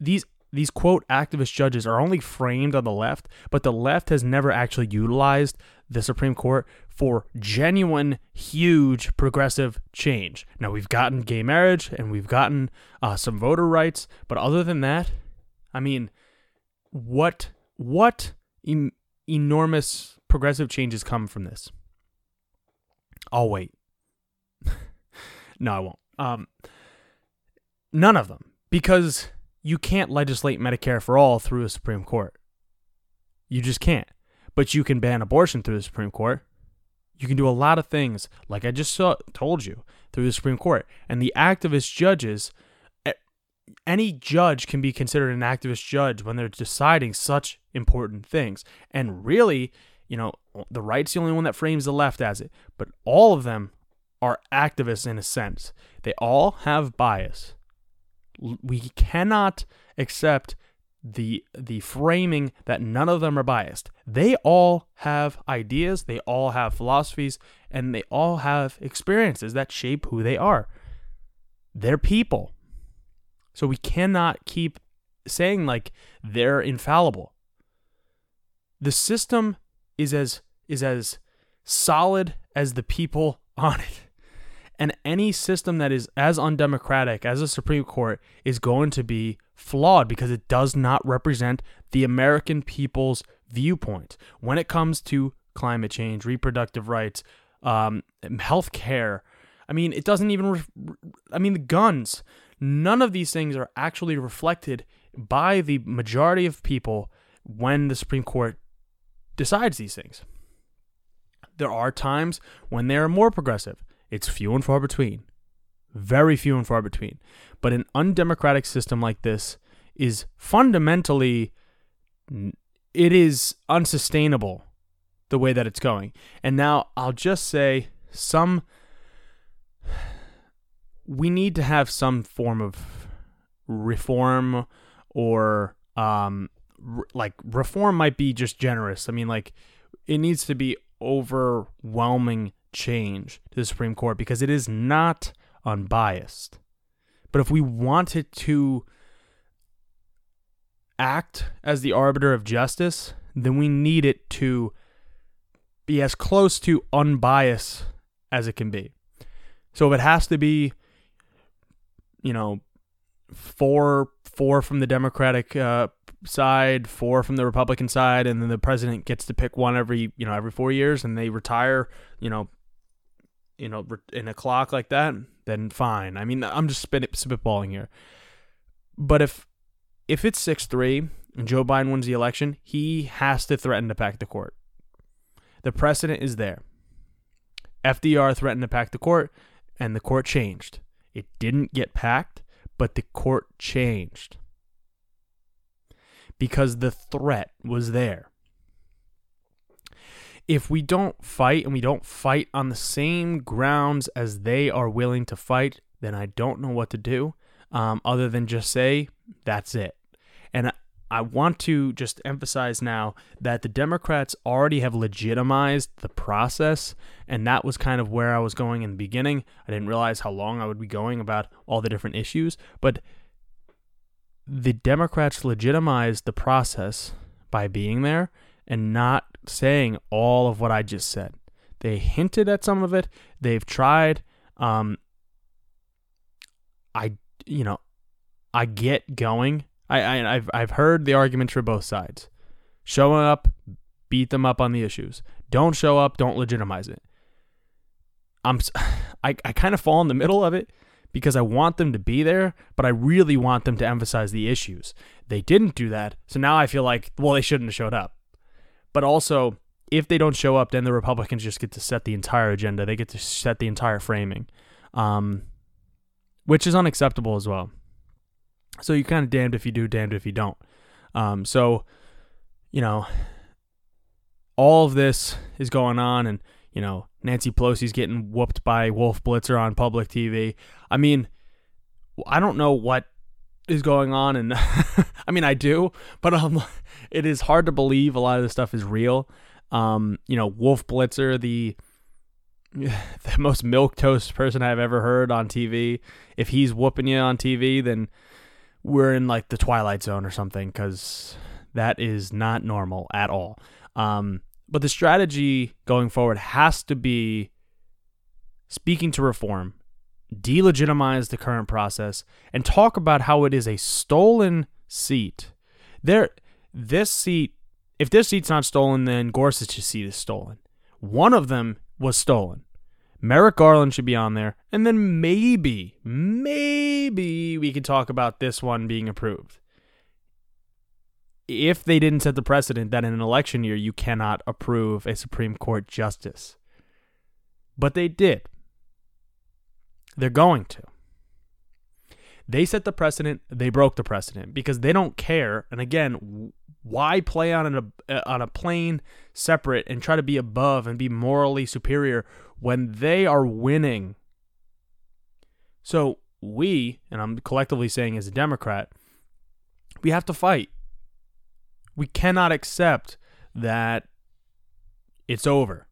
these these quote activist judges are only framed on the left, but the left has never actually utilized the Supreme Court for genuine, huge progressive change. Now, we've gotten gay marriage and we've gotten uh, some voter rights, but other than that, I mean, what what em- enormous progressive changes come from this? I'll wait. no, I won't. Um, none of them, because you can't legislate Medicare for all through a Supreme Court. You just can't. But you can ban abortion through the Supreme Court. You can do a lot of things, like I just saw, told you, through the Supreme Court. And the activist judges, any judge can be considered an activist judge when they're deciding such important things. And really, you know, the right's the only one that frames the left as it, but all of them are activists in a sense. They all have bias we cannot accept the the framing that none of them are biased. They all have ideas, they all have philosophies, and they all have experiences that shape who they are. They're people. So we cannot keep saying like they're infallible. The system is as is as solid as the people on it. And any system that is as undemocratic as a Supreme Court is going to be flawed because it does not represent the American people's viewpoint when it comes to climate change, reproductive rights, um, health care. I mean, it doesn't even, re- I mean, the guns. None of these things are actually reflected by the majority of people when the Supreme Court decides these things. There are times when they are more progressive. It's few and far between. Very few and far between. But an undemocratic system like this is fundamentally it is unsustainable the way that it's going. And now I'll just say some we need to have some form of reform or um r- like reform might be just generous. I mean like it needs to be overwhelming change to the Supreme Court because it is not unbiased. But if we wanted to act as the arbiter of justice, then we need it to be as close to unbiased as it can be. So if it has to be, you know, four four from the Democratic uh, side, four from the Republican side, and then the president gets to pick one every you know every four years, and they retire, you know, you know, in a clock like that, then fine. I mean, I'm just spit, spitballing here. But if if it's six three and Joe Biden wins the election, he has to threaten to pack the court. The precedent is there. FDR threatened to pack the court, and the court changed. It didn't get packed, but the court changed because the threat was there if we don't fight and we don't fight on the same grounds as they are willing to fight, then I don't know what to do um, other than just say, that's it. And I want to just emphasize now that the Democrats already have legitimized the process, and that was kind of where I was going in the beginning. I didn't realize how long I would be going about all the different issues, but the Democrats legitimized the process by being there and not saying all of what I just said. They hinted at some of it. They've tried. Um, I, you know, I get going. I, I I've I've heard the arguments for both sides. Showing up, beat them up on the issues. Don't show up, don't legitimize it. I'm I, I kind of fall in the middle of it because I want them to be there, but I really want them to emphasize the issues. They didn't do that, so now I feel like well they shouldn't have showed up. But also, if they don't show up, then the Republicans just get to set the entire agenda. They get to set the entire framing, um, which is unacceptable as well. So you kind of damned if you do, damned if you don't. Um, so, you know, all of this is going on, and you know, Nancy Pelosi's getting whooped by Wolf Blitzer on public TV. I mean, I don't know what is going on, and I mean, I do, but um, it is hard to believe a lot of this stuff is real. Um, you know, Wolf Blitzer, the the most milk toast person I've ever heard on TV. If he's whooping you on TV, then we're in like the twilight zone or something because that is not normal at all. Um, but the strategy going forward has to be speaking to reform, delegitimize the current process, and talk about how it is a stolen seat. There, this seat, if this seat's not stolen, then Gorsuch's seat is stolen. One of them was stolen. Merrick Garland should be on there, and then maybe, maybe we could talk about this one being approved. If they didn't set the precedent that in an election year you cannot approve a Supreme Court justice. But they did. They're going to. They set the precedent, they broke the precedent because they don't care. And again, why play on a uh, on a plane separate and try to be above and be morally superior when they are winning? So we, and I'm collectively saying as a Democrat, we have to fight. We cannot accept that it's over.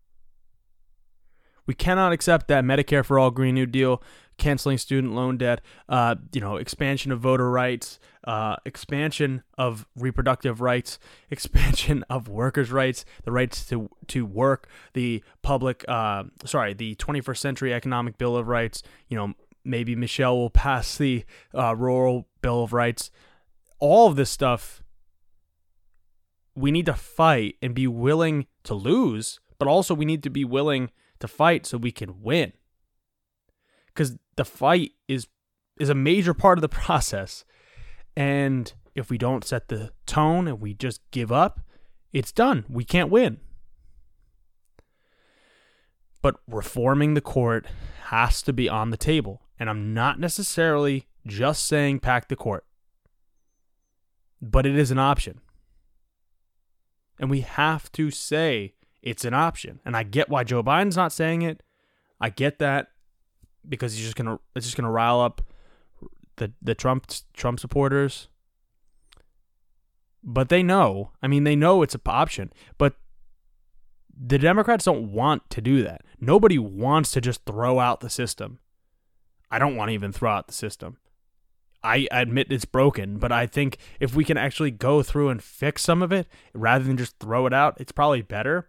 We cannot accept that Medicare for All Green New Deal, canceling student loan debt, uh, you know, expansion of voter rights, uh, expansion of reproductive rights, expansion of workers' rights, the rights to to work, the public, uh, sorry, the 21st Century Economic Bill of Rights. You know, maybe Michelle will pass the uh, Rural Bill of Rights. All of this stuff, we need to fight and be willing to lose, but also we need to be willing to fight so we can win. Because the fight is is a major part of the process. And if we don't set the tone and we just give up, it's done. We can't win. But reforming the court has to be on the table. And I'm not necessarily just saying pack the court, but it is an option. And we have to say it's an option. And I get why Joe Biden's not saying it. I get that because he's just gonna it's just gonna rile up the the Trump Trump supporters. But they know. I mean, they know it's an option. But the Democrats don't want to do that. Nobody wants to just throw out the system. I don't want to even throw out the system. I admit it's broken, but I think if we can actually go through and fix some of it rather than just throw it out, it's probably better.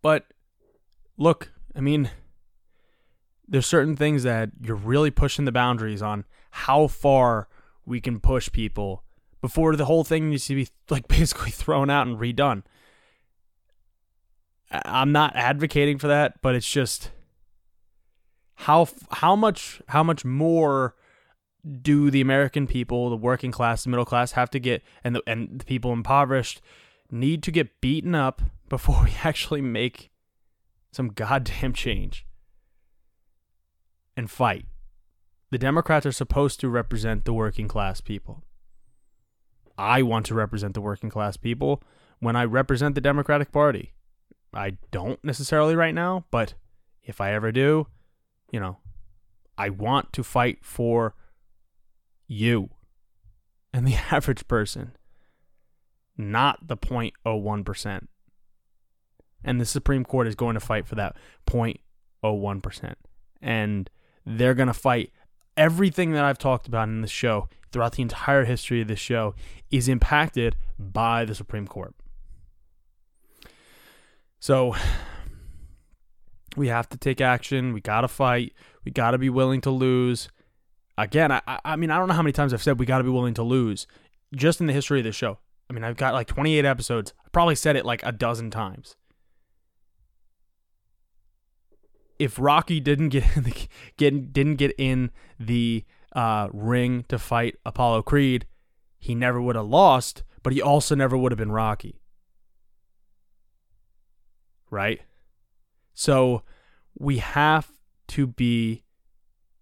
But look, I mean, there's certain things that you're really pushing the boundaries on how far we can push people before the whole thing needs to be like basically thrown out and redone. I'm not advocating for that, but it's just how how much how much more do the American people, the working class, the middle class have to get and the and the people impoverished need to get beaten up before we actually make some goddamn change and fight. The Democrats are supposed to represent the working class people. I want to represent the working class people when I represent the Democratic Party. I don't necessarily right now, but if I ever do, you know, I want to fight for you and the average person, not the 0.01%. And the Supreme Court is going to fight for that 0.01%. And they're going to fight everything that I've talked about in this show throughout the entire history of this show is impacted by the Supreme Court. So we have to take action. We got to fight. We got to be willing to lose. Again, I, I mean, I don't know how many times I've said we got to be willing to lose just in the history of this show. I mean, I've got like 28 episodes. I probably said it like a dozen times. If Rocky didn't get in the, get didn't get in the uh, ring to fight Apollo Creed, he never would have lost, but he also never would have been Rocky. Right? So we have to be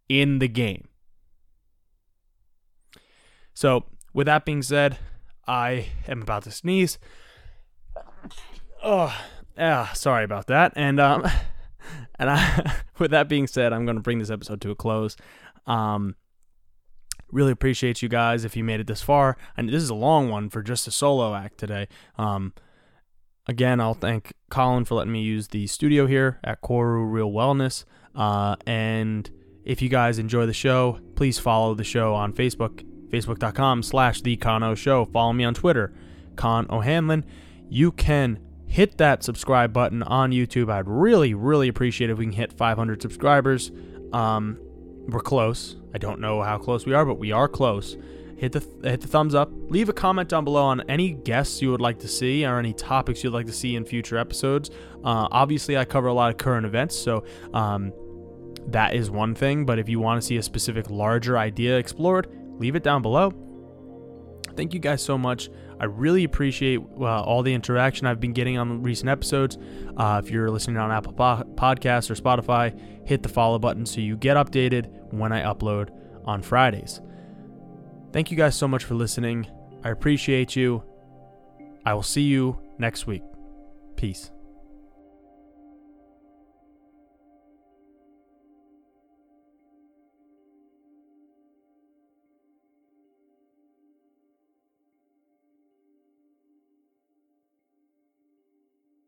in the game. So, with that being said, I am about to sneeze. Oh, yeah, sorry about that. And um and I, with that being said, I'm going to bring this episode to a close. Um, really appreciate you guys if you made it this far. And this is a long one for just a solo act today. Um, again, I'll thank Colin for letting me use the studio here at Koru Real Wellness. Uh, and if you guys enjoy the show, please follow the show on Facebook, facebook.com slash the Show. Follow me on Twitter, Con O'Hanlon. You can hit that subscribe button on YouTube. I'd really, really appreciate if we can hit 500 subscribers. Um, we're close. I don't know how close we are, but we are close. Hit the hit the thumbs up. Leave a comment down below on any guests you would like to see or any topics you'd like to see in future episodes. Uh, obviously, I cover a lot of current events, so um, that is one thing. But if you want to see a specific larger idea explored, leave it down below. Thank you guys so much. I really appreciate uh, all the interaction I've been getting on recent episodes. Uh, if you're listening on Apple po- Podcasts or Spotify, hit the follow button so you get updated when I upload on Fridays. Thank you guys so much for listening. I appreciate you. I will see you next week. Peace.